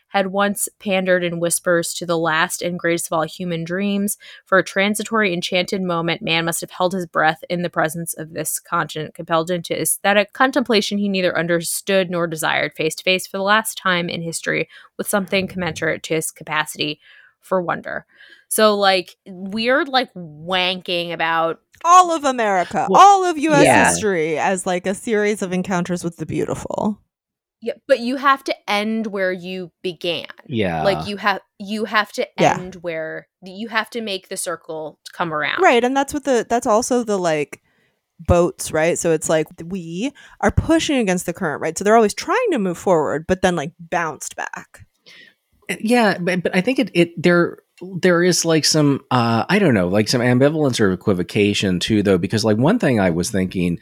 C: had once pandered in whispers to the last and greatest of all human dreams. For a transitory, enchanted moment, man must have held his breath in the presence of this continent, compelled into aesthetic contemplation he neither understood nor desired, face to face for the last time in history with something commensurate to his capacity for wonder. So, like, weird, like, wanking about
A: All of America,
B: Well,
A: all of US
B: yeah.
A: history as like a series of encounters with the beautiful.
C: Yeah, but you have to end where you began.
B: yeah
C: like you have you have to
A: Yeah.
C: end where you have to make the circle come around.
A: Right, and that's what the that's also the like boats, right? So it's like we are pushing against the current, right? So they're always trying to move forward, but then like bounced back.
B: Uh, yeah but, but i think it, it there there is like some uh i don't know like some ambivalence or equivocation too though because like one thing i was thinking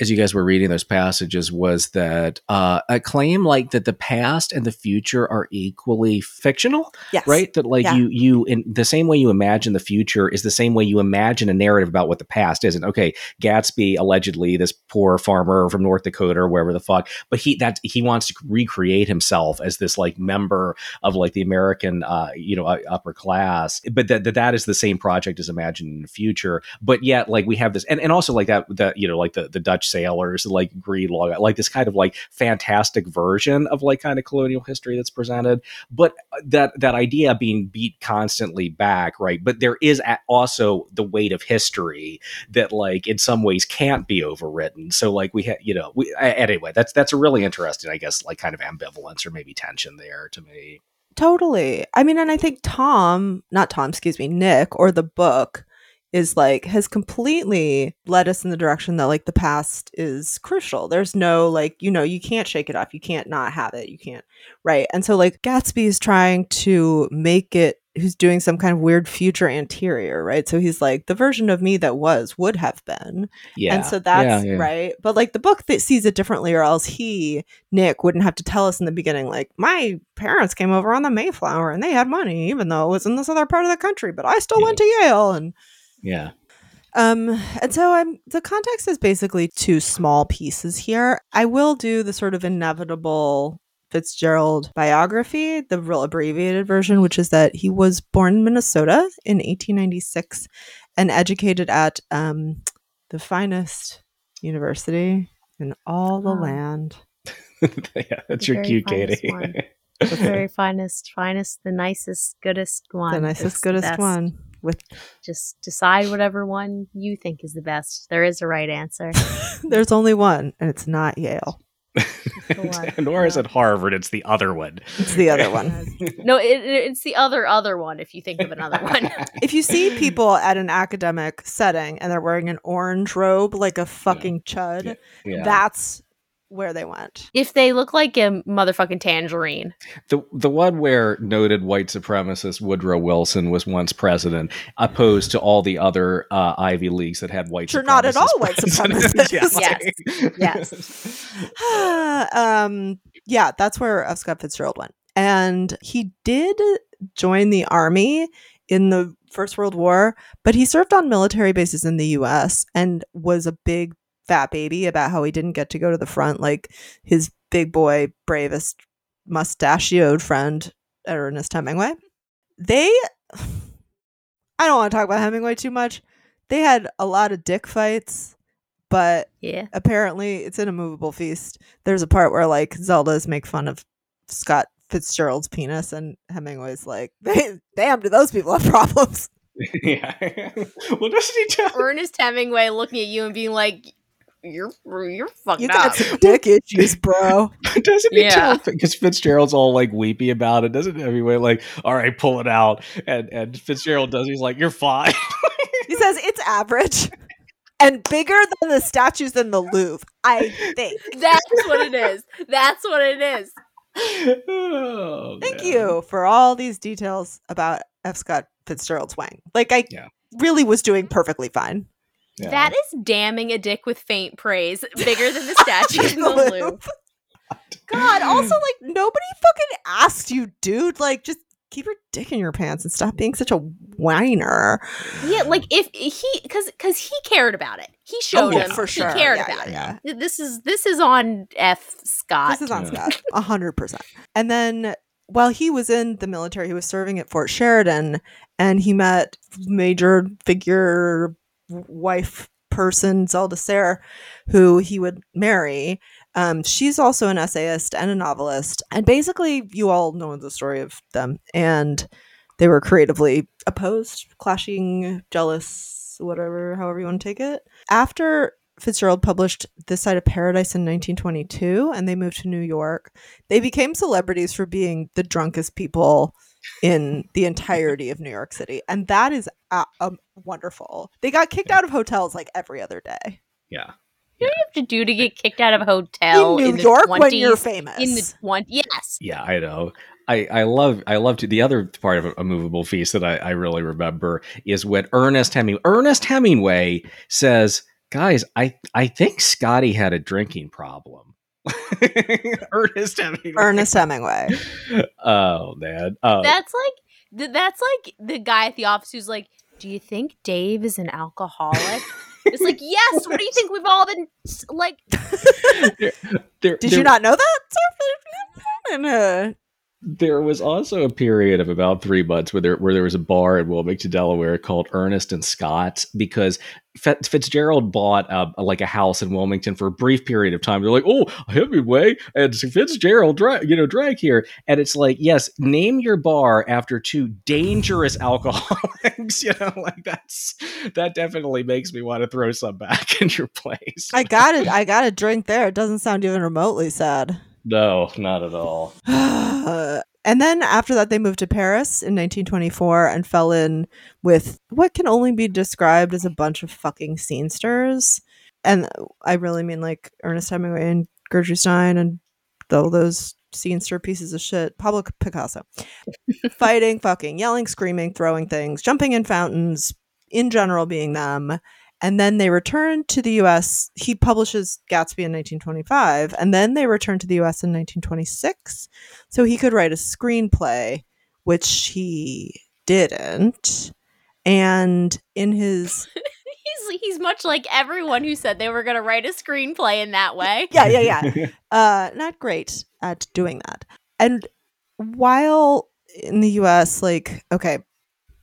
B: as you guys were reading those passages was that uh, a claim like that the past and the future are equally fictional
A: Yes.
B: right that like
A: Yeah.
B: you you in the same way you imagine the future is the same way you imagine a narrative about what the past is and okay gatsby allegedly this poor farmer from north dakota or wherever the fuck but he that he wants to recreate himself as this like member of like the american uh you know upper class but that, that that is the same project as imagining the future but yet like we have this and, and also like that that you know like the the dutch sailors like greed log like this kind of like fantastic version of like kind of colonial history that's presented. But uh, that that idea being beat constantly back right but there is also the weight of history that like in some ways can't be overwritten. So like we had you know we anyway that's that's a really interesting i guess like kind of ambivalence or maybe tension there to me.
A: Totally. I mean, and I think Tom, not Tom, excuse me, Nick or the book is like has completely led us in the direction that like the past is crucial. There's no like, you know, you can't shake it off. You can't not have it. You can't. Right. And so like Gatsby is trying to make it who's doing some kind of weird future anterior, right? So he's like the version of me that was would have been.
B: yeah
A: And so that's
B: Yeah, yeah.
A: right. But like the book that sees it differently, or else he, Nick, wouldn't have to tell us in the beginning, like, my parents came over on the Mayflower and they had money, even though it was in this other part of the country, but I still
B: Yeah.
A: went to Yale. And
B: yeah
A: um, and so I'm the context is basically two small pieces here. I will do the sort of inevitable Fitzgerald biography, the real abbreviated version, which is that he was born in Minnesota in 1896 and educated at um, the finest university in all the
C: Wow.
A: land.
B: yeah that's
C: The
B: your cue katie
C: one. The very finest, finest, the nicest, goodest one.
A: the nicest, goodest
C: best.
A: one. With
C: Just decide whatever one you think is the best. There is a right answer.
A: there's only one, and it's not Yale.
C: one.
B: nor is it harvard it's the other one
A: It's the other one.
C: no, it, it- it's the other other one. If you think of another one,
A: if you see people at an academic setting and they're wearing an orange robe like a fucking chud,
B: yeah
A: that's where they went.
C: if they look like a motherfucking tangerine,
B: The the one where noted white supremacist Woodrow Wilson was once president, opposed to all the other uh, Ivy Leagues that had white.
A: Which are not at all
B: supremacist
A: white
B: presidents.
A: supremacists.
C: Yes.
A: um, yeah, that's where F. Scott Fitzgerald went. And he did join the army in the First World War, but he served on military bases in the US and was a big fat baby about how he didn't get to go to the front like his big boy, bravest, mustachioed friend, Ernest Hemingway. They, I don't want to talk about Hemingway too much. They had a lot of dick fights, but
C: Yeah.
A: apparently it's in a movable feast. There's a part where like Zelda's make fun of Scott Fitzgerald's penis, and Hemingway's like, "Damn, do those people have problems?"
B: yeah. well, doesn't he tell?
C: Ernest Hemingway looking at you and being like, "You're you're fucked
A: You
C: up."
A: got some dick issues, bro.
B: Doesn't he
C: Yeah.
B: tell? Because Fitzgerald's all like weepy about it. Doesn't anyway? like, all right, pull it out? And and Fitzgerald does. He's like, you're fine.
A: He says it's average and bigger than the statues in the Louvre. I think.
C: That's what it is. That's what it is.
B: Oh,
A: Thank
B: man.
A: you for all these details about F. Scott Fitzgerald's wang. Like I
B: Yeah.
A: really was doing perfectly fine.
B: Yeah.
C: That is damning a dick with faint praise, bigger than the statue in the Louvre.
A: God, also like nobody fucking asked you, dude. Like just keep your dick in your pants and stop being such a whiner.
C: Yeah, like if he, because because he cared about it. He oh, showed
A: yeah,
C: him
A: Oh, for sure.
C: he cared
A: Yeah,
C: about
A: yeah,
C: it. This is this is on F. Scott.
A: This is on Scott, a hundred percent. And then while he was in the military, he was serving at Fort Sheridan, and he met major figure wife person Zelda Sayre, who he would marry. Um, she's also an essayist and a novelist, and basically, you all know the story of them. And they were creatively opposed, clashing, jealous, whatever, however you want to take it. After Fitzgerald published This Side of Paradise in 1922 and they moved to New York. They became celebrities for being the drunkest people in the entirety of New York City. And that is uh, um, wonderful. They got kicked out of hotels like every other day.
B: Yeah.
C: You have to do to get kicked out of a hotel
A: in New
C: the
A: York when you're famous.
C: in the one yes
B: Yeah, I know. I, I love I love to the other part of a, a movable feast that I, I really remember is when Ernest Hemingway Ernest Hemingway says, "Guys, I I think Scotty had a drinking problem." Ernest Hemingway.
A: Ernest Hemingway.
B: Oh man. Uh,
C: that's like th- that's like the guy at the office who's like do you think dave is an alcoholic it's like yes what do you think we've all been s- like
B: there,
A: Did
B: there-
A: you not know that? sir? And, uh,
B: There was also a period of about three months where there where there was a bar in Wilmington, Delaware, called Ernest and Scott's because Fitzgerald bought uh, like a house in Wilmington for a brief period of time. They're like, "Oh, Hemingway and Fitzgerald, you know, drank here," and it's like, "Yes, name your bar after two dangerous alcoholics." you know, like that's that definitely makes me want to throw some back in your place.
A: I got it. I got a drink there. It doesn't sound even remotely sad.
B: no, not at all.
A: Uh, and then after that, they moved to Paris in 1924 and fell in with what can only be described as a bunch of fucking scenesters. And I really mean like Ernest Hemingway and Gertrude Stein and all those scenester pieces of shit. Pablo Picasso. Fighting, fucking, yelling, screaming, throwing things, jumping in fountains, in general being them. And then they returned to the US. He publishes Gatsby in 1925, and then they returned to the US in 1926 so he could write a screenplay, which he didn't. And in his
C: he's he's much like everyone who said they were going to write a screenplay in that way
A: yeah, yeah, yeah, uh, not great at doing that. And while in the US, like, okay,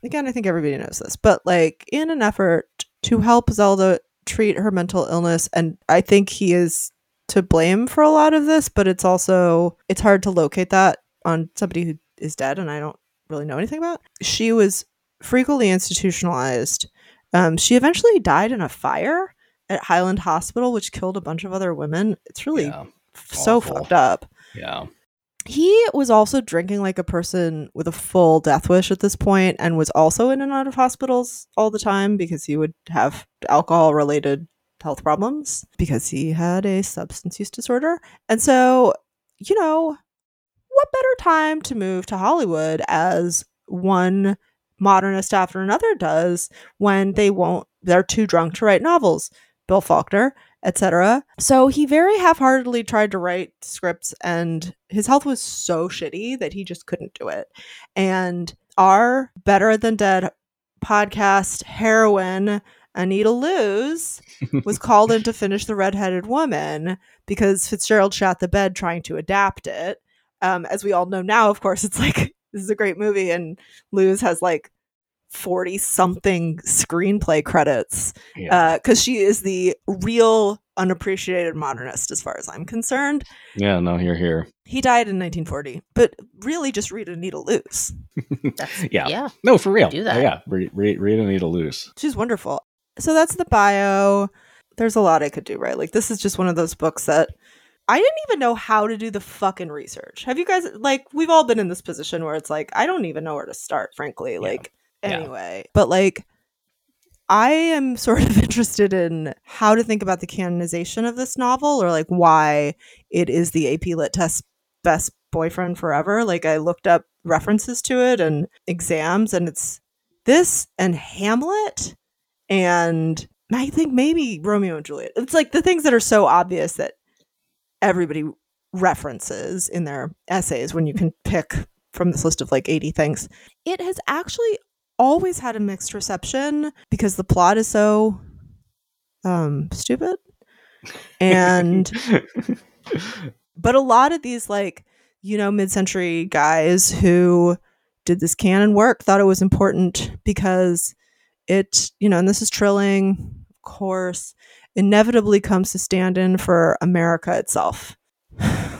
A: again, I think everybody knows this, but like in an effort to help Zelda treat her mental illness, and I think he is to blame for a lot of this, but it's also it's hard to locate that on somebody who is dead, and I don't really know anything about. She was frequently institutionalized. Um, she eventually died in a fire at Highland Hospital, which killed a bunch of other women. It's really
B: yeah,
A: so
B: awful.
A: fucked up.
B: yeah.
A: He was also drinking like a person with a full death wish at this point and was also in and out of hospitals all the time because he would have alcohol related health problems because he had a substance use disorder. And so, you know, what better time to move to Hollywood as one modernist after another does when they won't they're too drunk to write novels. Bill Faulkner etc. So he very half-heartedly tried to write scripts and his health was so shitty that he just couldn't do it. And our Better Than Dead podcast heroine Anita Loos was called in to finish The Redheaded Woman because Fitzgerald shot the bed trying to adapt it. Um, as we all know now, of course, it's like this is a great movie, and Loos has like 40 something screenplay credits Uh, because
B: Yeah.
A: uh, she is the real unappreciated modernist as far as I'm concerned.
B: yeah, no, you're here.
A: He died in 1940, but really just read Anita Loos.
C: That's,
B: Yeah.
C: yeah.
B: No, for real.
C: Do that.
B: Oh, yeah, read, read, read Anita Loos.
A: She's wonderful. So that's the bio. There's a lot I could do, right? Like this is just one of those books that I didn't even know how to do the fucking research. Have you guys like we've all been in this position where it's like I don't even know where to start, frankly. Like
B: Yeah.
A: anyway. But like I am sort of interested in how to think about the canonization of this novel or like why it is the AP Lit test best boyfriend forever. Like I looked up references to it and exams and it's this and Hamlet and I think maybe Romeo and Juliet. It's like the things that are so obvious that everybody references in their essays when you can pick from this list of like 80 things. It has actually always had a mixed reception because the plot is so um stupid. And but a lot of these like you know mid-century guys who did this canon work thought it was important because it you know and this is trilling of course inevitably comes to stand in for america itself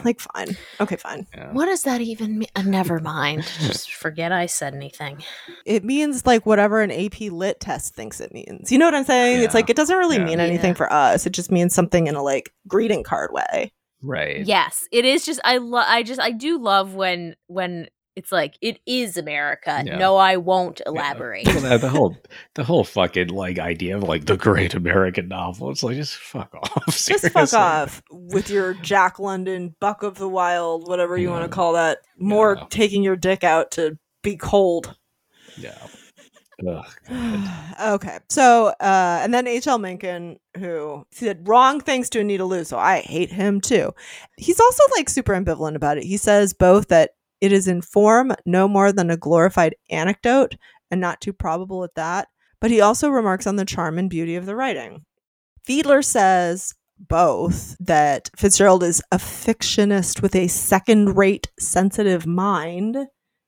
A: like fine okay fine
B: Yeah.
C: What does that even mean? Uh, never mind. Just forget I said anything.
A: it means like whatever an ap lit test thinks it means you know what i'm saying it's like it doesn't really
B: Yeah.
A: mean anything
C: Yeah.
A: for us it just means something in a like greeting card way
B: right.
C: Yes, it is just I love I just I do love when when it's like it is America.
B: Yeah.
C: No, I won't
B: Yeah.
C: elaborate.
B: Well, the, the whole the whole fucking like idea of like the great American novel. It's like just fuck off.
A: just fuck off with your Jack London, Buck of the Wild, whatever you
B: Yeah.
A: want to call that. More
B: Yeah.
A: taking your dick out to be cold.
B: Yeah. Ugh.
A: okay, so uh, and then H.L. Mencken, who said wrong things to Anita Lou, so I hate him too. He's also like super ambivalent about it. He says both that it is in form no more than a glorified anecdote and not too probable at that, but he also remarks on the charm and beauty of the writing. Fiedler says both that Fitzgerald is a fictionist with a second rate sensitive mind,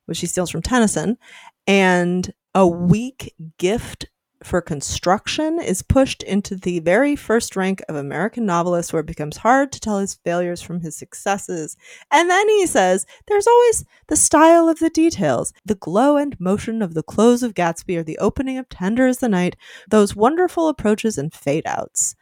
A: which he steals from Tennyson, and a weak gift for construction is pushed into the very first rank of American novelists where it becomes hard to tell his failures from his successes. And then he says, there's always the style of the details, the glow and motion of the close of Gatsby or the opening of Tender Is the Night, those wonderful approaches and fade outs.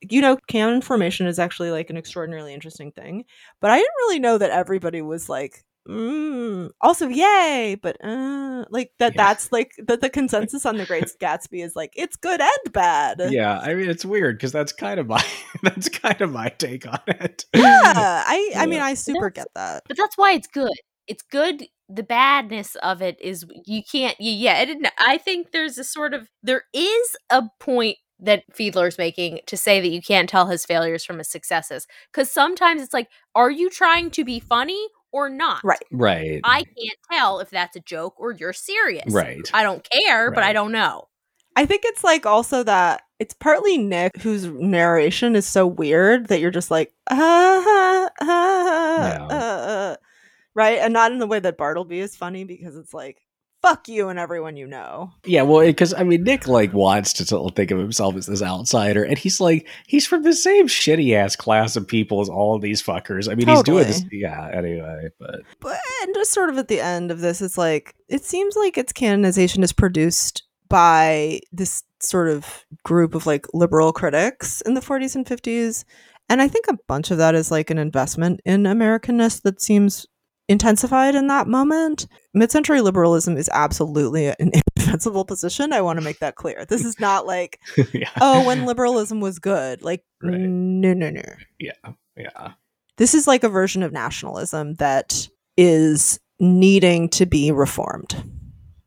A: You know, canon formation is actually like an extraordinarily interesting thing, but I didn't really know that everybody was like, mm, also yay, but uh, like that.
B: Yeah.
A: That's like that. The consensus on the Great Gatsby is like it's good and bad.
B: Yeah, I mean it's weird because that's kind of my that's kind of my take on it.
A: Yeah, I I mean I super get that.
C: But that's why it's good. It's good. The badness of it is you can't. You, yeah, it didn't. I think there's a sort of there is a point that Fiedler's making to say that you can't tell his failures from his successes because sometimes it's like, are you trying to be funny or not?
A: Right.
B: Right.
C: I can't tell if that's a joke or you're serious.
B: right.
C: I don't care, but I don't know.
A: I think it's like also that it's partly Nick whose narration is so weird that you're just like ah, ah,
B: Yeah.
A: uh, uh," right, and not in the way that Bartleby is funny because it's like fuck you and everyone you know.
B: Yeah, well, because I mean, Nick like wants to sort of think of himself as this outsider, and he's like he's from the same shitty ass class of people as all these fuckers. I mean, he's doing this. Yeah. Anyway, but
A: But and just sort of at the end of this, it's like it seems like its canonization is produced by this sort of group of like liberal critics in the 40s and 50s. And I think a bunch of that is like an investment in Americanness that seems intensified in that moment. Mid century liberalism is absolutely an indefensible position. I want to make that clear. This is not like,
B: yeah,
A: oh, when liberalism was good. Like,
B: Right.
A: no, no, no
B: yeah, yeah,
A: this is like a version of nationalism that is needing to be reformed.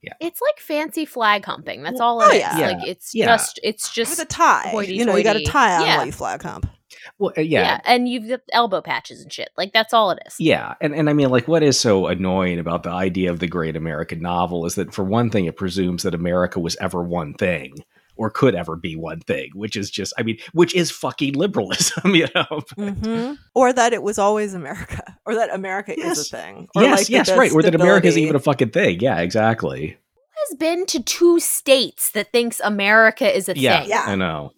B: Yeah.
C: It's like fancy flag humping. That's all oh, it
A: oh,
C: is.
A: yeah.
B: Yeah.
C: Like it's
B: Yeah.
C: just it's just
A: with a tie. You know, you got a tie on
C: Yeah.
A: while you flag hump.
B: Well, uh,
C: yeah.
B: yeah,
C: and you've got elbow patches and shit. Like that's all it is.
B: Yeah, and and I mean, like, what is so annoying about the idea of the great American novel is that, for one thing, it presumes that America was ever one thing or could ever be one thing, which is just, I mean, which is fucking liberalism, you know?
A: hmm Or that it was always America, or that America is a thing. Or
B: yes,
A: like
B: yes,
A: the
B: right. Or that America isn't even a fucking thing. Yeah, exactly.
C: Who Has been to two states that thinks America is a
B: Yeah,
C: thing.
A: Yeah.
B: I know.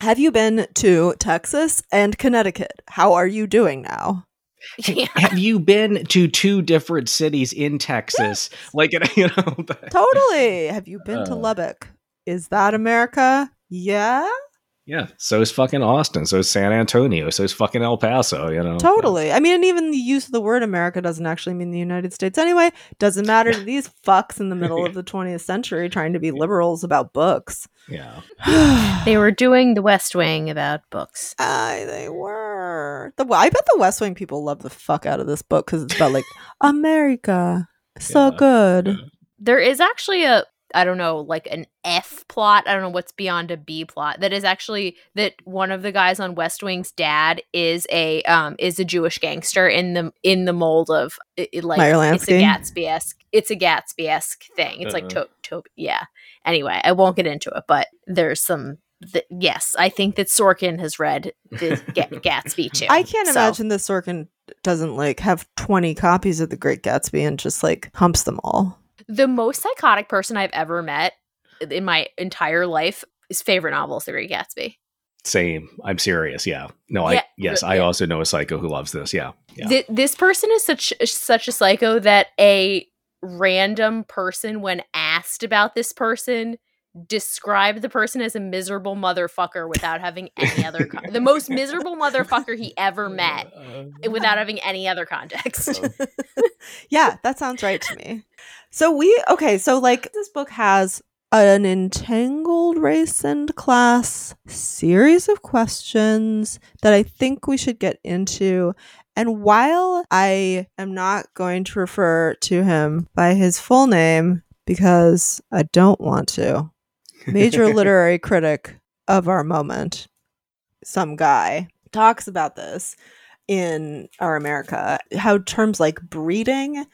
A: Have you been to Texas and Connecticut? How are you doing now?
C: Yeah.
B: Have you been to two different cities in Texas? Like, you know,
A: Totally. Have you been to
B: Uh.
A: Lubbock? Is that America? Yeah,
B: yeah. So is fucking Austin. So is San Antonio. So is fucking El Paso. You know,
A: totally. I mean, and even the use of the word America doesn't actually mean the United States anyway. Doesn't matter to these fucks in the middle of the 20th century trying to be liberals about books.
B: Yeah.
C: They were doing the West Wing about books.
A: Aye, they were. The I bet the West Wing people love the fuck out of this book because it's about like America, so
B: Yeah.
A: good.
C: There is actually a I don't know, like an F plot. I don't know what's beyond a B plot. That is actually that one of the guys on West Wing's dad is a um is a Jewish gangster in the in the mold of it, it, like
A: Meyer
C: it's a
A: Lansky?
C: Gatsby esque. It's a Gatsby esque thing. It's like
B: Uh-uh.
C: to, to yeah. Anyway, I won't get into it, but there's some. Th- yes, I think that Sorkin has read the Ga- Gatsby too.
A: I can't
C: So-
A: imagine that Sorkin doesn't like have 20 copies of The Great Gatsby and just like humps them all.
C: The most psychotic person I've ever met in my entire life is favorite novel is The Great Gatsby.
B: Same. I'm serious. Yeah. No,
C: Yeah,
B: I, yes, I
C: yeah.
B: also know a psycho who loves this. Yeah. Yeah.
C: Th- this person is such such a psycho that a random person, when asked about this person, described the person as a miserable motherfucker without having any other con- the most miserable motherfucker he ever met uh-huh. without having any other context. Oh.
A: yeah, that sounds right to me. So we okay, so like this book has an entangled race and class series of questions that I think we should get into. And while I am not going to refer to him by his full name because I don't want to, major literary critic of our moment, some guy, talks about this in our America, how terms like breeding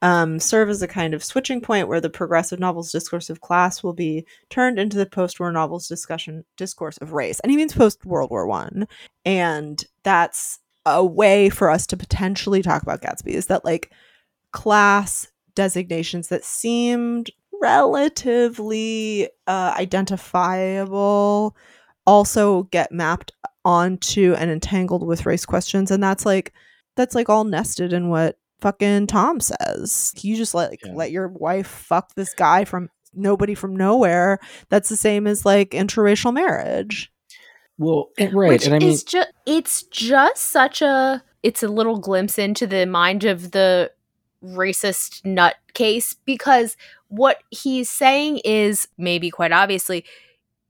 A: um, serve as a kind of switching point where the progressive novels discourse of class will be turned into the post-war novels discussion discourse of race. And he means post World War One. And that's a way for us to potentially talk about Gatsby is that like class designations that seemed relatively uh, identifiable also get mapped onto and entangled with race questions and that's like that's like all nested in what fucking Tom says. You just like
B: Yeah.
A: let your wife fuck this guy from nobody from nowhere. That's the same as like interracial marriage.
B: Well, and- right.
C: Which
B: and I mean,
C: is just it's just such a it's a little glimpse into the mind of the racist nutcase because what he's saying is maybe quite obviously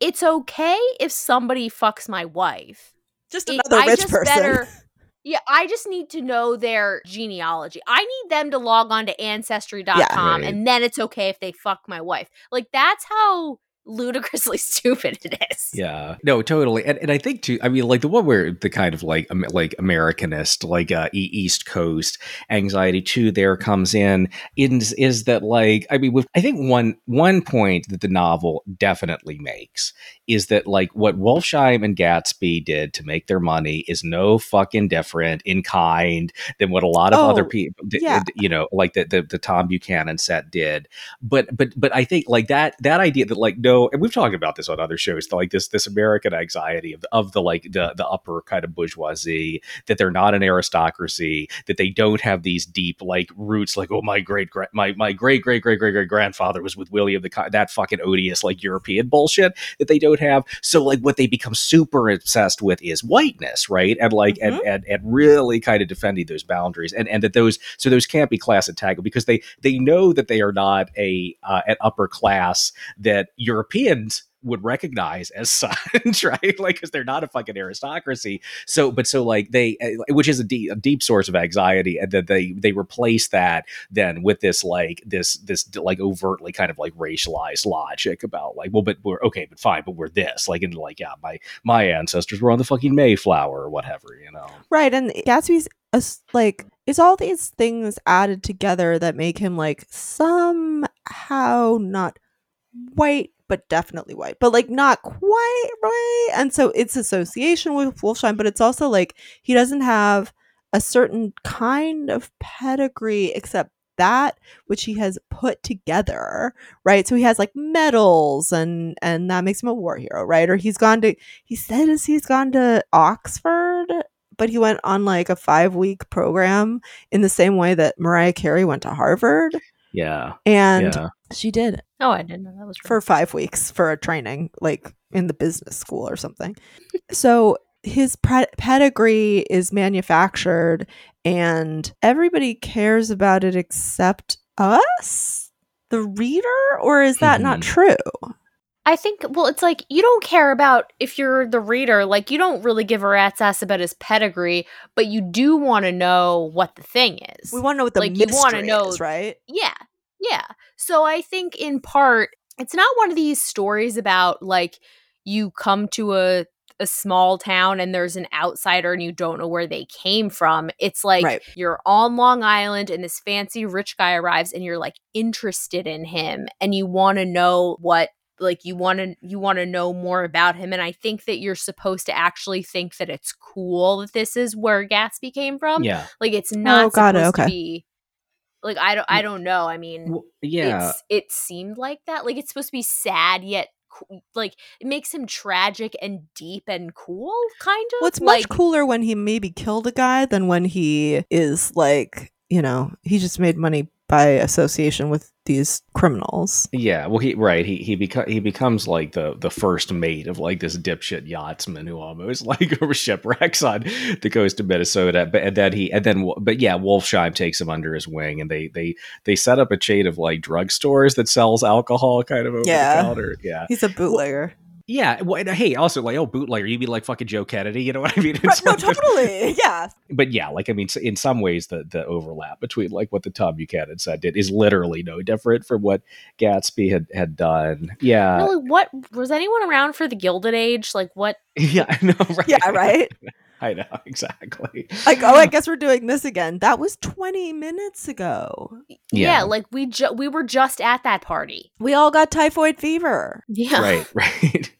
C: it's okay if somebody fucks my wife.
A: Just
C: It-
A: another
C: I
A: rich
C: just
A: person.
C: better- yeah, I just need to know their genealogy. I need them to log on to ancestry.com
B: Right.
C: and then it's okay if they fuck my wife. Like that's how ludicrously stupid it is.
B: Yeah, no, totally, and and I think too. I mean, like the one where the kind of like Am- like Americanist, like uh, East Coast anxiety too, there comes in is is that like I mean, with, I think one one point that the novel definitely makes is that like what Wolfsheim and Gatsby did to make their money is no fucking different in kind than what a lot of other
A: Oh,
B: people,
A: yeah.
B: you know, like the, the the Tom Buchanan set did. But but but I think like that that idea that like no, and we've talked about this on other shows, like this this American anxiety of of the like the the upper kind of bourgeoisie that they're not an aristocracy, that they don't have these deep like roots, like oh my great my my great great great great great grandfather was with William the that fucking odious like European bullshit that they don't have. So like what they become super obsessed with is whiteness, right? And like and, and and really kind of defending those boundaries, and and that those so those can't be class entangled because they they know that they are not a uh, an upper class that Europeans would recognize as such, right? Like, because they're not a fucking aristocracy. So, but so like they, uh, which is a deep, a deep source of anxiety, and that they they replace that then with this like this this like overtly kind of like racialized logic about like, well, but we're okay, but fine, but we're this like, and like, yeah, my my ancestors were on the fucking Mayflower or whatever, you know?
A: Right, and Gatsby's a, like it's all these things added together that make him like somehow not white but definitely white but like not quite right and so it's association with wolfsheim but it's also like he doesn't have a certain kind of pedigree except that which he has put together right so he has like medals and and that makes him a war hero right or he's gone to he says he's gone to oxford but he went on like a five week program in the same way that Mariah Carey went to Harvard.
B: Yeah.
A: And
B: Yeah.
A: she did
C: Oh, I didn't know that was
A: for five weeks for a training, like in the business school or something. so his pre- pedigree is manufactured and everybody cares about it except us, the reader? Or is that not
B: Mhm.
A: true?
C: I think, well, it's like you don't care about if you're the reader, like you don't really give a rat's ass about his pedigree, but you do want to know what the thing is.
A: We want to know what the
C: Like, you
A: mystery
C: wanna know-
A: is, right?
C: yeah, yeah. So I think in part, it's not one of these stories about like you come to a a small town and there's an outsider and you don't know where they came from. It's like
A: Right.
C: you're on Long Island and this fancy rich guy arrives and you're like interested in him and you want to know what like you want to you want to know more about him and I think that you're supposed to actually think that it's cool that this is where Gatsby came from.
B: yeah.
C: Like it's oh, not
A: got it,
C: supposed
A: okay.
C: to be like I don't I don't know. I mean,
B: Well, yeah.
C: it's, it seemed like that. Like it's supposed to be sad yet like it makes him tragic and deep and cool kind of.
A: Well, it's
C: like,
A: much cooler when he maybe killed a guy than when he is like, you know, he just made money by association with these criminals.
B: Yeah, well, he right he he beco- he becomes like the the first mate of like this dipshit yachtsman who almost like over shipwrecks on the coast of Minnesota, but and then he and then but yeah, Wolfsheim takes him under his wing, and they they they set up a chain of like drugstores that sells alcohol kind of over
A: Yeah.
B: the counter. Yeah,
A: He's a bootlegger.
B: Yeah. Well, uh, hey, also like oh bootlegger, you mean like fucking Joe Kennedy? You know what I mean?
A: Right, no, totally. Yeah.
B: but yeah, like I mean, in some ways, the the overlap between like what the Tom Buchanan said did is literally no different from what Gatsby had had done. Yeah,
C: no, like, what was anyone around for the Gilded Age? Like what?
B: yeah, I know, right?
A: Yeah, right?
B: I know exactly.
A: Like, oh, I guess we're doing this again. That was 20 minutes ago.
C: Yeah,
B: Yeah.
C: like we ju- we were just at that party.
A: We all got typhoid fever.
C: Yeah,
B: Right, right.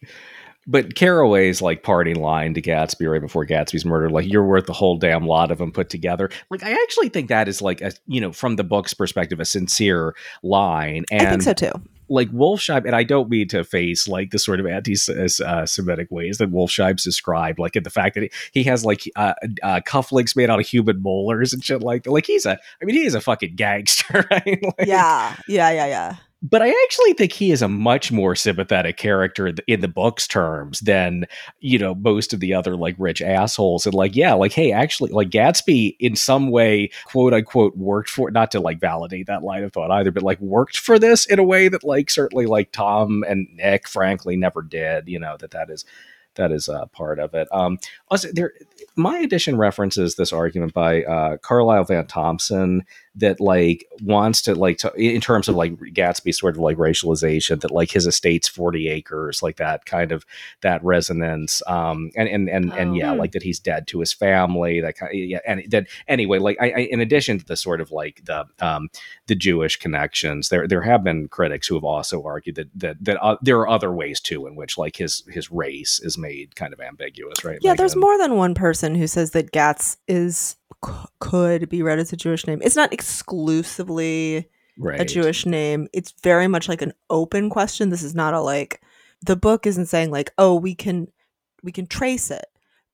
B: But Carraway's like party line to Gatsby right before Gatsby's murder, like you're worth the whole damn lot of them put together. Like I actually think that is like a you know from the book's perspective a sincere line, and
A: I think so too.
B: Like Wolfsheim, and I don't mean to face like the sort of anti-Semitic ways that Wolfsheim's described, like in the fact that he, he has like uh, uh, cufflinks made out of human molars and shit like that. Like he's a, I mean, he is a fucking gangster, right? Like,
A: Yeah. Yeah, yeah, yeah.
B: But I actually think he is a much more sympathetic character in the, book's terms than you know most of the other like rich assholes. And like, yeah, like, hey, actually, like Gatsby in some way, quote unquote, worked for not to like validate that line of thought either, but like worked for this in a way that like certainly like Tom and Nick, frankly, never did. You know that that is that is uh, part of it. Um, also, there, my edition references this argument by uh, Carlyle Van Thompson that like wants to like to, in terms of like Gatsby sort of like racialization that like his estate's 40 acres like that kind of that resonance um and and and, and
C: Oh.
B: yeah
A: Hmm.
B: like that he's dead to his family that kind yeah and that anyway like I, I in addition to the sort of like the um the Jewish connections there there have been critics who have also argued that that that uh, there are other ways too in which like his his race is made kind of ambiguous right
A: Yeah, there's more than one person who says that Gatz is c- could be read as a Jewish name. It's not exclusively
B: right
A: a Jewish name. It's very much like an open question. This is not a like the book isn't saying like, "Oh, we can we can trace it."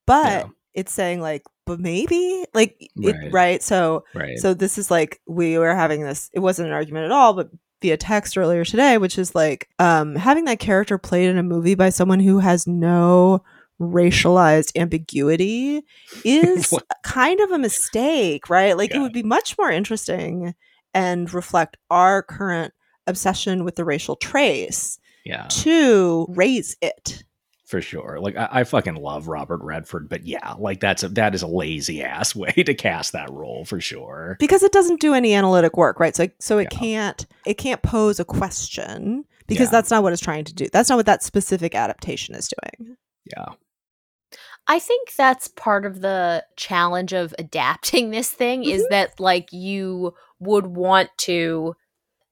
A: But
B: Yeah.
A: it's saying like, "But maybe?" Like it
B: Right.
A: right? So
B: right
A: so this is like we were having this it wasn't an argument at all, but via text earlier today, which is like um having that character played in a movie by someone who has no racialized ambiguity is kind of a mistake, right? Like it would be much more interesting and reflect our current obsession with the racial trace
B: Yeah.
A: to raise it.
B: for sure. Like I, I fucking love Robert Redford, but yeah, like that's a that is a lazy ass way to cast that role for sure.
A: because it doesn't do any analytic work right so so it
B: Yeah.
A: can't it can't pose a question because
B: Yeah.
A: that's not what it's trying to do that's not what that specific adaptation is doing
B: Yeah.
C: I think that's part of the challenge of adapting this thing is
A: Mhm.
C: that like you would want to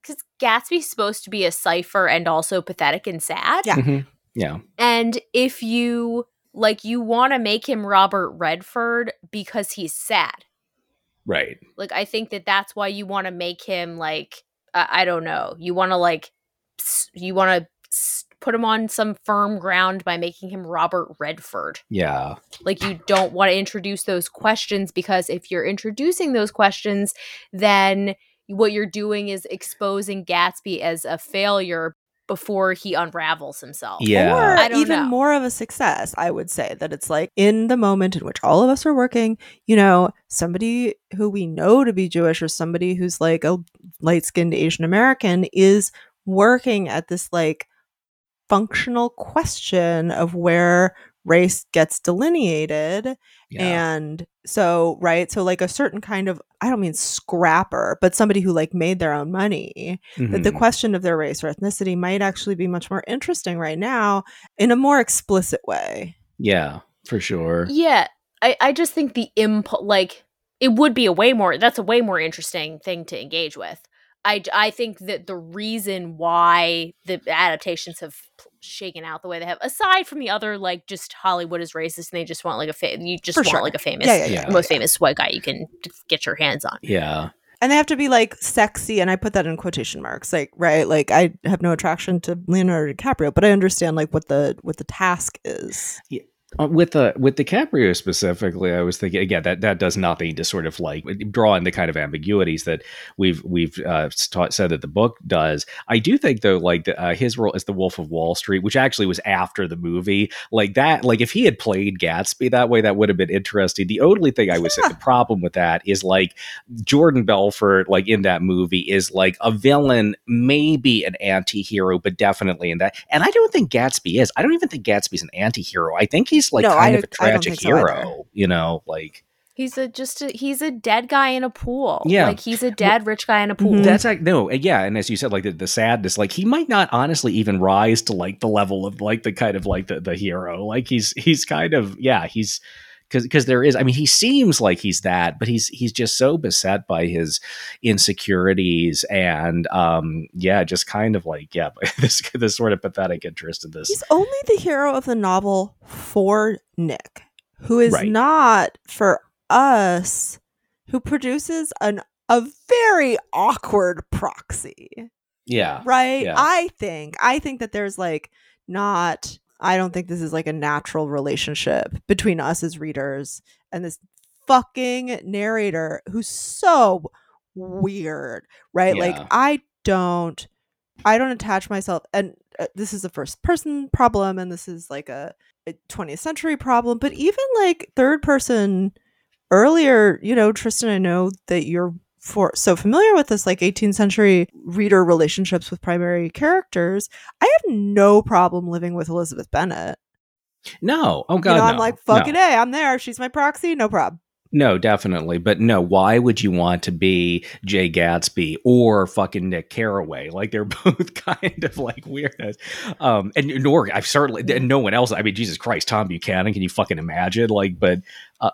C: because Gatsby's supposed to be a cipher and also pathetic and sad.
A: Yeah.
B: Mhm. Yeah.
C: And if you like you want to make him Robert Redford because he's sad.
B: Right.
C: Like I think that that's why you want to make him like I I don't know. You want to like you want to put him on some firm ground by making him Robert Redford.
B: Yeah.
C: Like you don't want to introduce those questions because if you're introducing those questions, then what you're doing is exposing Gatsby as a failure before he unravels himself.
B: Yeah.
A: or
C: I don't
A: even
C: know.
A: more of a success i would say that it's like in the moment in which all of us are working you know somebody who we know to be jewish or somebody who's like a light-skinned asian american is working at this like functional question of where race gets delineated
B: Yeah.
A: And so, right, so like a certain kind of, I don't mean scrapper, but somebody who like made their own money, that the
B: Mhm.
A: question of their race or ethnicity might actually be much more interesting right now in a more explicit way.
B: yeah, for sure.
C: Yeah, I, I just think the imp like it would be a way more that's a way more interesting thing to engage with. I, I think that the reason why the adaptations have shaken out the way they have, aside from the other like just Hollywood is racist and they just want like a fa- you just
A: For
C: want
A: sure.
C: like a famous
A: Yeah, yeah, yeah.
B: Yeah.
C: most famous white guy you can get your hands on.
B: Yeah.
A: And they have to be like sexy, and I put that in quotation marks, like right, like I have no attraction to Leonardo DiCaprio, but I understand like what the what the task is.
B: Uh, with the with DiCaprio specifically, I was thinking again that that does nothing to sort of like draw in the kind of ambiguities that we've we've uh, taught, said that the book does. I do think though, like the, uh, his role as the Wolf of Wall Street, which actually was after the movie, like that, like if he had played Gatsby that way, that would have been interesting. The only thing I would say the problem with that is like Jordan Belfort, like in that movie, is like a villain, maybe an anti-hero, but definitely in that. And I don't think Gatsby is. I don't even think Gatsby's an anti-hero. I think he's like
A: No,
B: kind
A: I-
B: of a
A: I don't
B: tragic
A: think so either.
B: hero, you know, like
C: He's a just a, he's a dead guy in a pool.
B: Yeah.
C: like he's a dead rich guy in a pool.
A: Mhm.
B: that's like no, and yeah, and as you said, like the, the sadness, like he might not honestly even rise to like the level of like the kind of like the, the hero. Like he's he's kind of yeah, he's because because there is i mean he seems like he's that but he's he's just so beset by his insecurities and um yeah just kind of like yeah this this sort of pathetic interest in this
A: He's only the hero of the novel for Nick, who is
B: Right.
A: not for us, who produces an a very awkward proxy.
B: yeah
A: right
B: Yeah.
A: i think i think that there's like not i don't think this is like a natural relationship between us as readers and this fucking narrator who's so weird right? Like i don't i don't attach myself and uh, this is a first person problem and this is like a, a 20th century problem but even like third person earlier you know tristan i know that you're for so familiar with this like 18th century reader relationships with primary characters i have no problem living with elizabeth bennet
B: no oh god
A: you know
B: no.
A: i'm like
B: No.
A: fucking a i'm there she's my proxy no problem
B: No, definitely. But no, why would you want to be Jay Gatsby or fucking Nick Carraway? Like they're both kind of like weirdness. Um, and nor I've certainly and no one else. I mean, Jesus Christ, Tom Buchanan, can you fucking imagine? Like, but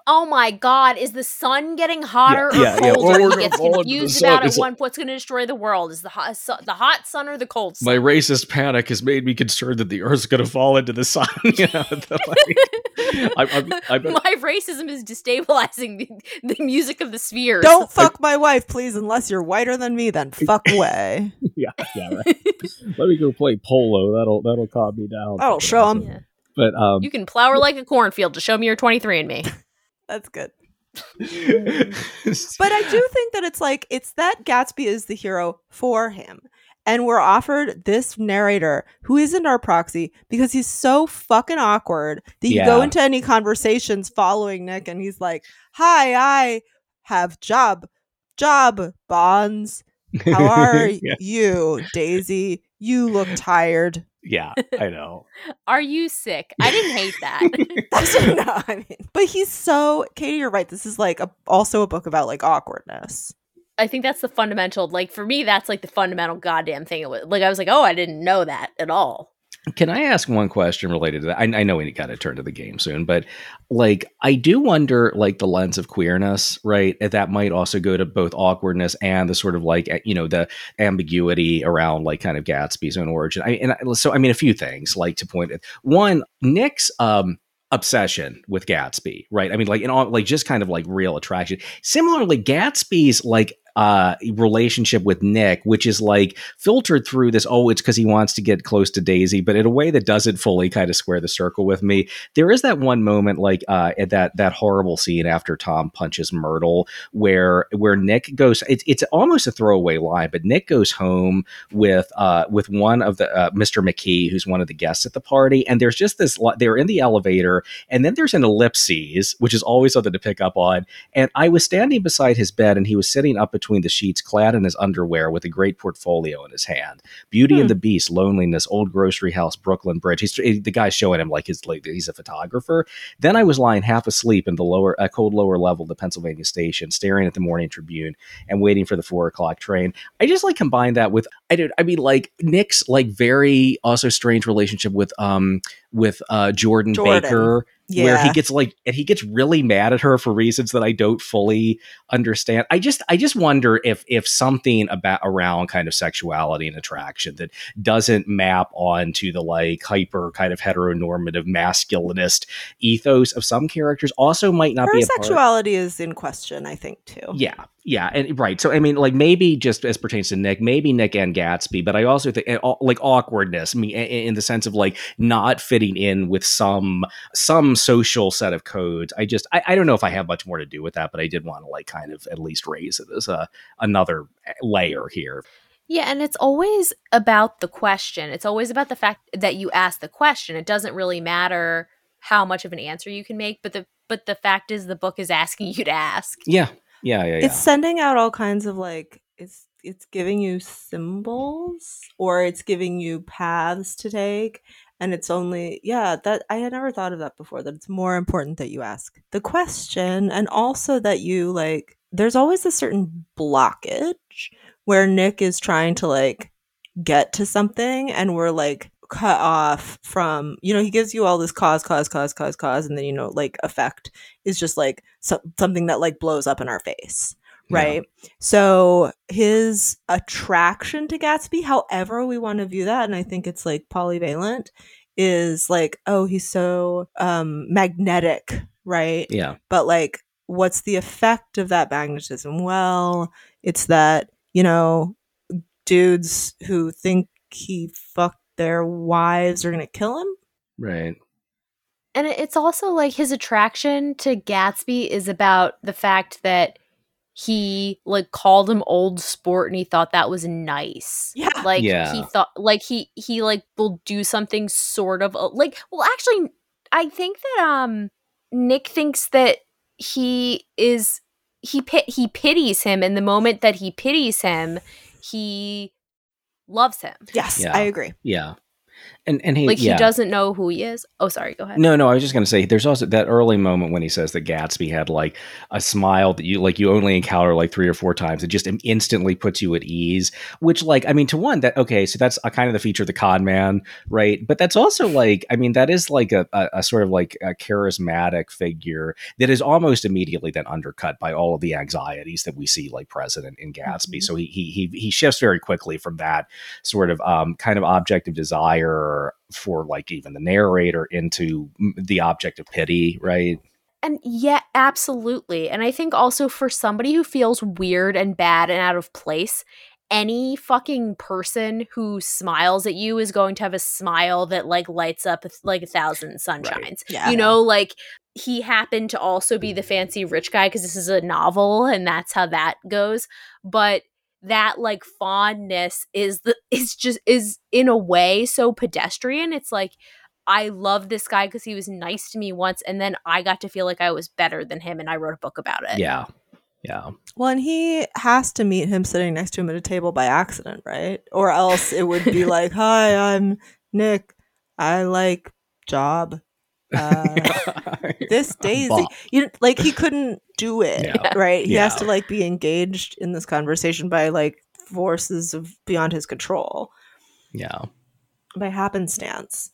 C: Oh my God! Is the sun getting hotter
B: Yeah,
C: or
B: yeah,
C: colder?
B: yeah. Or
C: he gets
B: fall into the
C: confused about it.
B: It's like-
C: One, what's going to destroy the world? Is the hot, su- the hot sun or the cold sun?
B: my racist panic has made me concerned that the Earth's going to fall into the sun. you know, the, like, I'm, I'm, I'm,
C: my racism is destabilizing the, the music of the spheres.
A: don't fuck my wife please unless you're whiter than me then fuck away
B: yeah, yeah. Right. Let me go play polo. That'll that'll calm me down.
A: That'll show 'em.
C: Yeah.
B: But um,
C: You can plow her like a cornfield to show me you're 23 and me.
A: That's good But I do think that it's like it's that Gatsby is the hero for him. And we're offered this narrator who isn't our proxy because he's so fucking awkward that you go into any conversations following Nick and he's like, Hi, I have job, job bonds. How are
B: Yeah.
A: you, Daisy? You look tired.
B: Yeah, I know.
C: Are you sick? I didn't hate that.
A: That's no, I mean, but he's so Katie. You're right. This is like a, also a book about like awkwardness.
C: I think that's the fundamental. Like for me, that's like the fundamental goddamn thing. It was, like I was like, oh, I didn't know that at all.
B: Can I ask one question related to that? I, I know we got to turn to the game soon, but like I do wonder, like the lens of queerness, right? That might also go to both awkwardness and the sort of like you know the ambiguity around like kind of Gatsby's own origin. I and so I mean a few things like to point at one Nick's um obsession with Gatsby, right? I mean, like in all, like just kind of like real attraction. Similarly, Gatsby's like uh, relationship with Nick, which is like filtered through this. Oh, it's because he wants to get close to Daisy, but in a way that doesn't fully kind of square the circle with me. There is that one moment, like uh, at that that horrible scene after Tom punches Myrtle, where where Nick goes. It's it's almost a throwaway line, but Nick goes home with uh, with one of the uh, Mr. McKee, who's one of the guests at the party, and there's just this. They're in the elevator, and then there's an ellipses, which is always something to pick up on. And I was standing beside his bed, and he was sitting up between between the sheets, clad in his underwear with a great portfolio in his hand. Beauty hmm. and the Beast, Loneliness, Old Grocery Horse, Brooklyn Bridge. He's the guy's showing him like his like he's a photographer. Then I was lying half asleep in the lower a cold lower level of the Pennsylvania station, staring at the Morning Tribune and waiting for the four o'clock train. I just like combined that with I did I mean like Nick's like very also strange relationship with um with uh Jordan, Jordan. Baker yeah. where he gets like and he gets really mad at her for reasons that I don't fully understand. I just I just wonder if if something about around kind of sexuality and attraction that doesn't map onto the like hyper kind of heteronormative masculinist ethos of some characters also might not
A: her
B: be
A: sexuality is in question, I think too.
B: Yeah. Yeah, and right. So I mean, like maybe just as pertains to Nick, maybe Nick and Gatsby, but I also think like awkwardness, I mean, in the sense of like not fitting in with some some social set of codes. I just I, I don't know if I have much more to do with that, but I did want to like kind of at least raise it as a another eh, layer here.
C: Yeah, and it's always about the question. It's always about the fact that you ask the question. It doesn't really matter how much of an answer you can make, but the but the fact is the book is asking you to ask.
B: Yeah, yeah, yeah, yeah.
A: It's sending out all kinds of like it's it's giving you symbols or it's giving you paths to take and it's only yeah that i had never thought of that before that it's more important that you ask the question and also that you like there's always a certain blockage where nick is trying to like get to something and we're like cut off from you know he gives you all this cause cause cause cause cause and then you know like effect is just like so, something that like blows up in our face right yeah. so his attraction to gatsby however we want to view that and i think it's like polyvalent is like oh he's so um magnetic right
B: yeah
A: but like what's the effect of that magnetism well it's that you know dudes who think he fucked their wives are going to kill him.
B: Right.
C: And it's also like his attraction to Gatsby is about the fact that he like called him old sport and he thought that was nice.
A: Yeah.
C: Like
B: yeah.
C: he thought like he he like will do something sort of uh, like well actually I think that um Nick thinks that he is he pit he pities him in the moment that he pities him he loves him.
A: Yes, yeah. I agree.
B: Yeah. And and he
C: like
B: yeah.
C: he doesn't know who he is. Oh, sorry. Go ahead.
B: No, no. I was just going to say there's also that early moment when he says that Gatsby had like a smile that you like you only encounter like three or four times. It just instantly puts you at ease. Which like I mean, to one that okay, so that's a kind of the feature of the con man, right? But that's also like I mean that is like a, a, a sort of like a charismatic figure that is almost immediately then undercut by all of the anxieties that we see like present in Gatsby. Mm-hmm. So he he he he shifts very quickly from that sort of um kind of objective desire for like even the narrator into the object of pity, right?
C: And yeah, absolutely. And I think also for somebody who feels weird and bad and out of place, any fucking person who smiles at you is going to have a smile that like lights up like a thousand sunshines. Right. Yeah. You know, like he happened to also be the fancy rich guy because this is a novel and that's how that goes. But that like fondness is the is just is in a way so pedestrian it's like i love this guy because he was nice to me once and then i got to feel like i was better than him and i wrote a book about it.
B: Yeah. Yeah.
A: Well and he has to meet him sitting next to him at a table by accident right? Or else it would be like hi i'm Nick, I like job. Uh, this Daisy,
B: Bob.
A: you know, like he couldn't do it,
B: Yeah.
A: right? He has to like be engaged in this conversation by like forces of beyond his control,
B: Yeah.
A: by happenstance.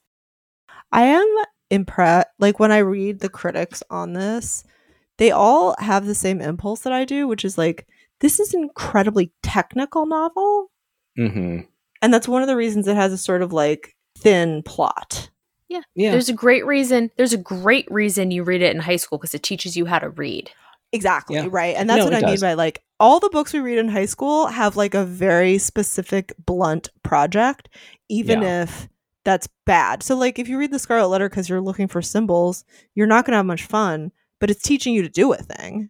A: I am impressed. Like when I read the critics on this, they all have the same impulse that I do, which is like this is an incredibly technical novel,
B: hmm
A: and that's one of the reasons it has a sort of like thin plot.
B: Yeah.
C: There's a great reason. There's a great reason you read it in high school because it teaches you how to read.
A: Exactly,
B: Yeah.
A: right? And that's
B: No,
A: what
B: it
A: I mean by like all the books we read in high school have like a very specific blunt project, even if that's bad. So like if you read the Scarlet Letter because you're looking for symbols, you're not gonna have much fun, but it's teaching you to do a thing.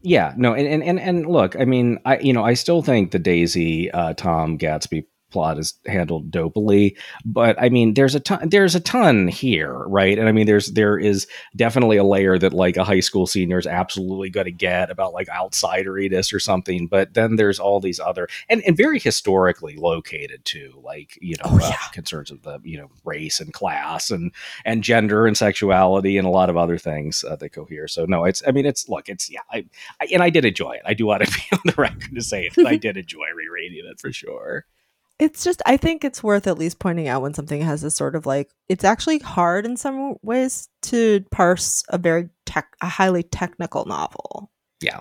B: Yeah, no, and, and and and look, I mean, I you know, I still think the Daisy uh, Tom Gatsby plot is handled dopely, but I mean, there's a ton, there's a ton here, right? And I mean, there's there is definitely a layer that like a high school senior is absolutely going to get about like outsideriness or something, but then there's all these other and and very historically located too, like you know,
A: Oh,
B: uh, concerns of the you know race and class and and gender and sexuality and a lot of other things uh, that cohere. So no, it's I mean, it's look, it's yeah, I I, and I did enjoy it. I do want to be on the record to say I did enjoy rereading it for sure.
A: It's just I think it's worth at least pointing out when something has this sort of like it's actually hard in some ways to parse a very tech a highly technical novel.
B: Yeah.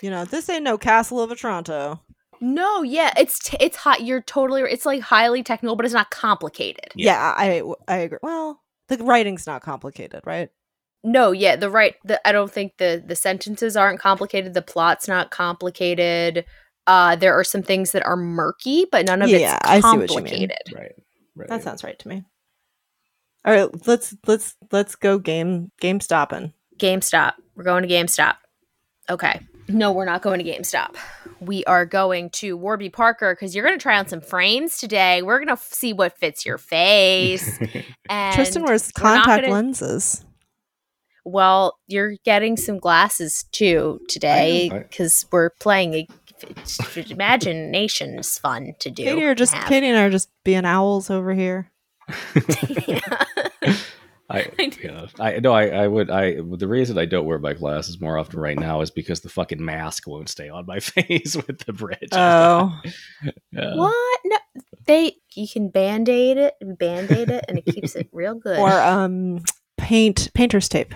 A: You know, this ain't no Castle of Otranto.
C: No, yeah, it's t- it's hot. You're totally. It's like highly technical, but it's not complicated.
B: Yeah.
A: Yeah, I I agree. Well, the writing's not complicated, right?
C: No, yeah, the right. The I don't think the the sentences aren't complicated. The plot's not complicated. Uh, there are some things that are murky, but none of
A: Yeah, I
C: it's
A: see what you mean.
C: complicated.
B: Right. Right.
A: That sounds right to me. All right, let's let's let's go game game stopping.
C: GameStop. We're going to GameStop. Okay. No, we're not going to GameStop. We are going to Warby Parker because you're going to try on some frames today. We're going to f- see what fits your face. And
A: Tristan wears contact
C: gonna-
A: lenses.
C: Well, you're getting some glasses too today
B: I know, I-
C: because we're playing. A, it's- imagination is fun to do.
A: Katie are just
C: and have.
A: Katie and I are just being owls over here.
C: Yeah.
B: I, yeah, I no, I, I would, I. The reason I don't wear my glasses more often right now is because the fucking mask won't stay on my face with the bridge.
A: Oh,
B: Yeah.
C: What? No, they you can band aid it and band aid it, and it keeps it real good.
A: or um, paint painter's tape.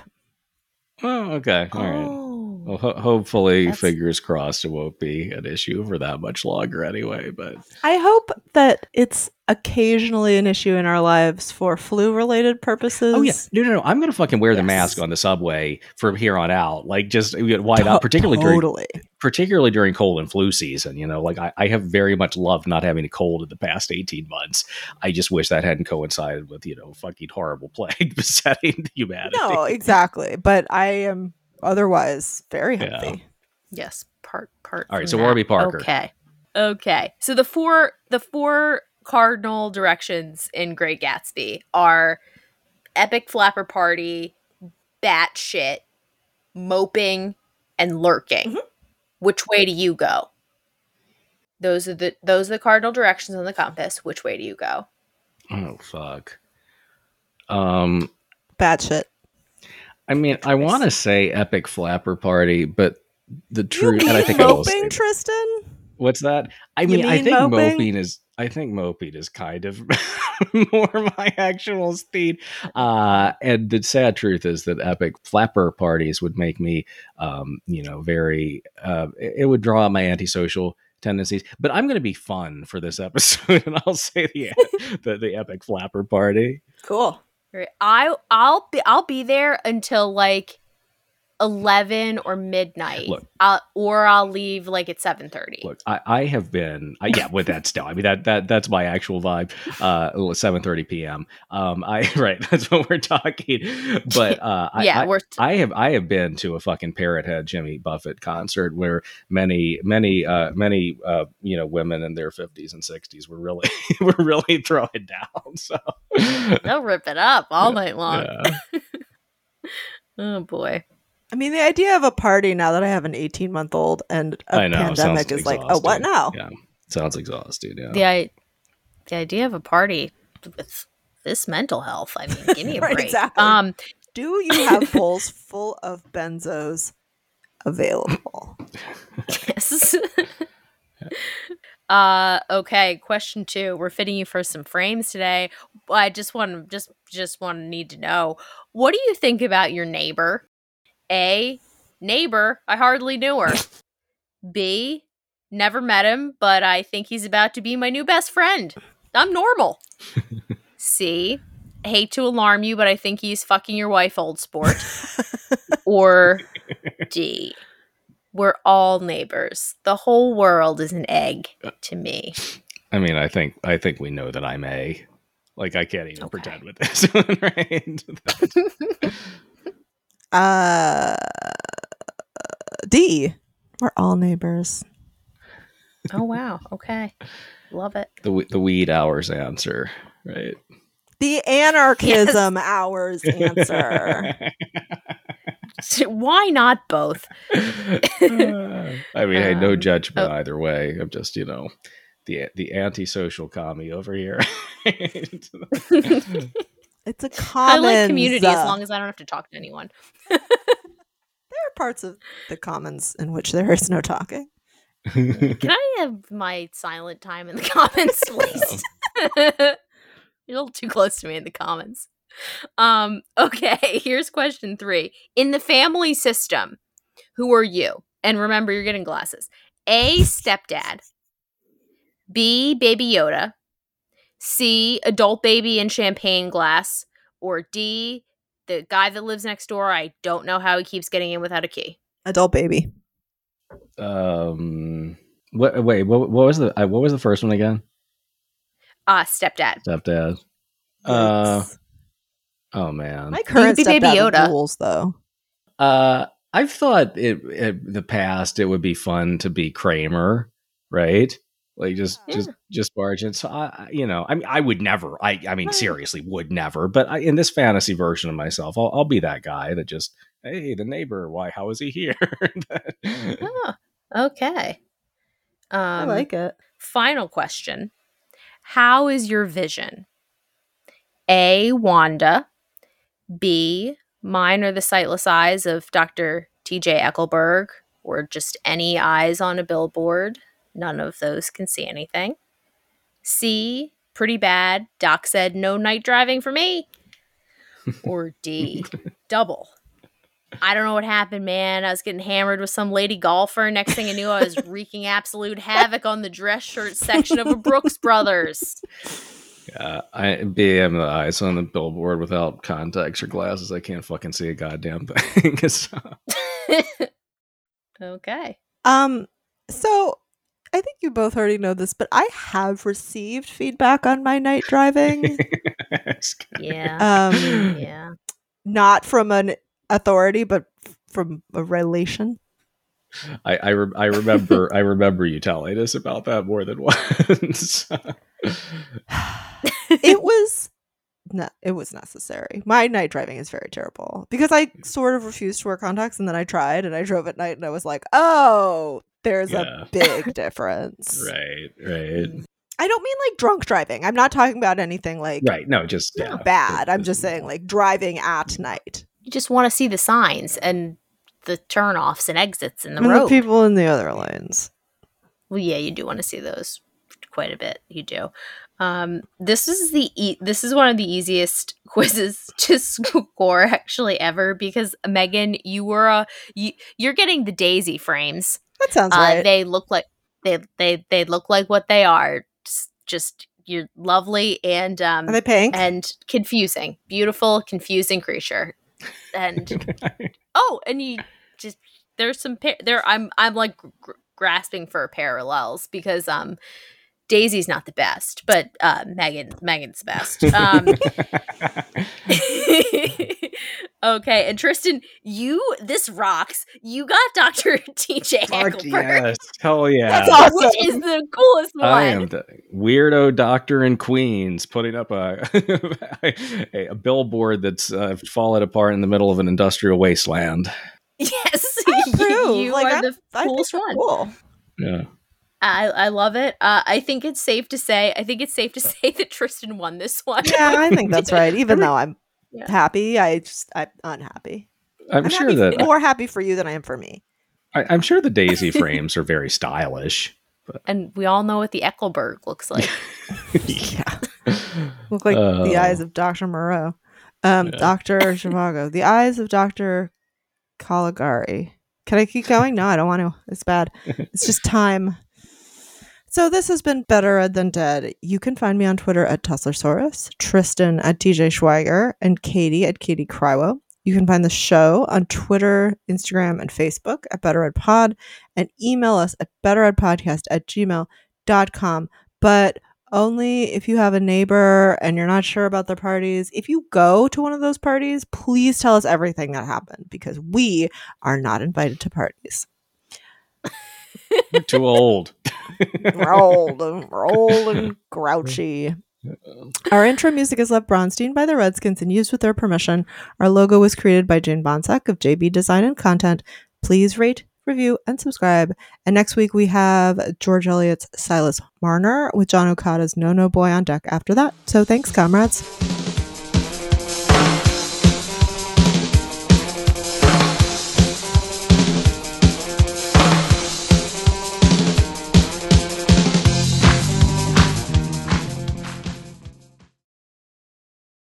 B: Oh, okay. All right. Well, ho- hopefully,
C: That's-
B: fingers crossed, it won't be an issue for that much longer anyway. But
A: I hope that it's occasionally an issue in our lives for flu related purposes.
B: oh yeah, no, no, no. I'm gonna fucking wear the mask on the subway from here on out. Like, just why not?
A: To-
B: Particularly during
A: totally.
B: particularly during cold and flu season. You know, like I, I have very much loved not having a cold in the past 18 months. I just wish that hadn't coincided with, you know, fucking horrible plague besetting humanity.
A: No, exactly. But I am otherwise very
B: Yeah.
C: yes, part part.
B: All right, so
C: that.
B: Warby Parker.
C: Okay, okay. So the four the four cardinal directions in Great Gatsby are epic flapper party, batshit, moping, and lurking.
A: Mhm.
C: Which way do you go? Those are the those are the cardinal directions on the compass. Which way do you go?
B: Oh, fuck. Um,
A: Bad shit.
B: I mean, I want to say epic flapper party, but the truth, and I
A: mean
B: think I will say
A: moping,
B: that.
A: Tristan?
B: What's that? I
A: You
B: mean, I think
A: moping?
B: moping is. I think moping is kind of more my actual speed. Uh, and the sad truth is that epic flapper parties would make me, um, you know, very. Uh, it it would draw out my antisocial tendencies. But I'm going to be fun for this episode, and I'll say the the, the epic flapper party.
A: Cool.
C: Right. I I'll be I'll be there until like eleven or midnight.
B: Look.
C: I'll, or I'll leave like at seven thirty.
B: Look, I, I have been, uh, yeah, with that still. I mean, that that that's my actual vibe. Uh, seven thirty p.m. Um, I right, that's what we're talking. But uh, I,
C: yeah,
B: I,
C: we're
B: I have I have been to a fucking Parrot Head Jimmy Buffett concert where many many uh, many uh, you know women in their fifties and sixties were really were really throwing down. So
C: they'll rip it up all night long.
B: yeah.
C: Oh boy.
A: I mean, the idea of a party now that I have an 18 month old and a
B: I know,
A: pandemic
B: sounds
A: is like, oh, what now?
B: Yeah, sounds exhausting. Yeah,
C: The I, the idea of a party with this mental health. I mean, give me a
A: Right,
C: break.
A: exactly.
C: Um,
A: Do you have bowls full of benzos available?
C: yes. uh, okay. Question two. We're fitting you for some frames today. I just want to just just want to need to know what do you think about your neighbor? A neighbor. I hardly knew her. B never met him, but I think he's about to be my new best friend. I'm normal. C hate to alarm you, but I think he's fucking your wife, old sport. or D we're all neighbors. The whole world is an egg uh, to me.
B: I mean, I think I think we know that I'm a. Like I can't even
C: Okay.
B: pretend with this one, right?
A: Uh, D. We're all neighbors.
C: Oh wow. Okay. Love it.
B: the the weed hours answer, right?
A: The anarchism hours answer.
C: Why not both?
B: I mean, hey, no
C: Um,
B: judgment
C: oh.
B: either way. I'm just, you know, the the antisocial commie over here.
A: It's a common.
C: I like community as long as I don't have to talk to anyone.
A: there are parts of the commons in which there is no talking.
C: Can I have my silent time in the comments, please? You're a little too close to me in the comments. Um, okay, here's question three. In the family system, who are you? And remember, you're getting glasses. A, stepdad. B, baby Yoda. C, adult baby in champagne glass. Or D, the guy that lives next door. I don't know how he keeps getting in without a key.
A: Adult baby.
B: um, what, wait, what, what was the uh, what was the first one again?
C: Ah, stepdad.
B: Stepdad. Uh, oh man.
A: My current
C: be Baby
A: stepdad
C: Yoda.
A: rules, though.
B: Uh, I've thought it, it the past it would be fun to be Kramer, right? Like just
C: Yeah.
B: just just barge in. So I, I- you know, I mean, I would never. I I mean,
C: Right.
B: seriously, would never. But I, in this fantasy version of myself, I'll, I'll be that guy that just, hey, the neighbor. Why? How is he here?
C: Oh, okay. Um,
A: I like it.
C: Final question How is your vision? A. Wanda. B. Mine are the sightless eyes of Dr. TJ Eckleburg, or just any eyes on a billboard. None of those can see anything. C. Pretty bad. Doc said no night driving for me. Or D. Double. I don't know what happened, man. I was getting hammered with some lady golfer. Next thing I knew, I was wreaking absolute havoc on the dress shirt section of a Brooks Brothers.
B: yeah, I B am the eyes on the billboard without contacts or glasses. I can't fucking see a goddamn thing. So-
C: okay.
A: Um, so I think you both already know this, but I have received feedback on my night driving.
C: Yeah.
A: um,
C: Yeah.
A: not from an authority, but from a relation.
B: I I, re- I remember I remember you telling us about that more than once.
A: it was no, it was necessary. My night driving is very terrible because I sort of refused to wear contacts, and then I tried, and I drove at night, and I was like, oh, there's
B: Yeah.
A: a big difference.
B: right, right,
A: I don't mean like drunk driving. I'm not talking about anything like
B: right. No, just yeah,
A: bad. I'm
B: Just-
A: just saying like driving at night.
C: You just want to see the signs and the turnoffs and exits in the
A: and
C: road.
A: the people in the other lanes.
C: Well, yeah, you do want to see those quite a bit. You do. Um, this is the e- this is one of the easiest quizzes to score actually ever because Megan, you were a you, you're getting the Daisy frames.
A: That sounds
C: Uh,
A: right.
C: They look like they they they look like what they are. Just, just you're lovely and um
A: Are they pink?
C: and confusing, beautiful, confusing creature. And oh, and you just there's some par- there. I'm I'm like gr- grasping for parallels because um Daisy's not the best, but uh Megan Megan's the best. Um Okay, and Tristan, you this rocks. You got Dr. TJ
B: Fuck
C: Hackelberg,
B: yes, hell yeah.
A: That's awesome.
C: which is the coolest one.
B: I am the weirdo doctor in Queens putting up a a, a billboard that's uh, fallen apart in the middle of an industrial wasteland.
C: Yes,
A: I
C: you
A: Like,
C: are
A: I'm-
C: the
A: I
C: coolest one.
A: Cool.
B: Yeah.
C: I, I love it. Uh, I think it's safe to say. I think it's safe to say that Tristan won this one.
A: Yeah, I think that's right. Even though I'm yeah. happy, I just I'm unhappy.
B: I'm, I'm sure that
A: more happy for you than I am for me.
B: I, am sure the daisy frames are very stylish. But.
C: And we all know what the Eckleburg looks like.
A: yeah. Look like uh, the eyes of Dr. Moreau. Um, yeah. Dr. Zhivago. The eyes of Dr. Caligari. Can I keep going? No, I don't want to. It's bad. It's just time. So this has been Better Red Than Dead. You can find me on Twitter at Tusslersaurus, Tristan at TJ Schweiger, and Katie at Katie Crywo. You can find the show on Twitter, Instagram, and Facebook at Better Ed Pod, and email us at betteredpodcast at gmail.com. But only if you have a neighbor and you're not sure about their parties. If you go to one of those parties, please tell us everything that happened because we are not invited to parties.
B: You're too old.
A: we're old. We're old and grouchy. Our intro music is Lev Bronstein by the Redskins and used with their permission. Our logo was created by Jane Bonsack of JB Design and Content. Please rate, review, and subscribe. And next week we have George Eliot's Silas Marner with John Okada's No No Boy on deck after that. So thanks, comrades.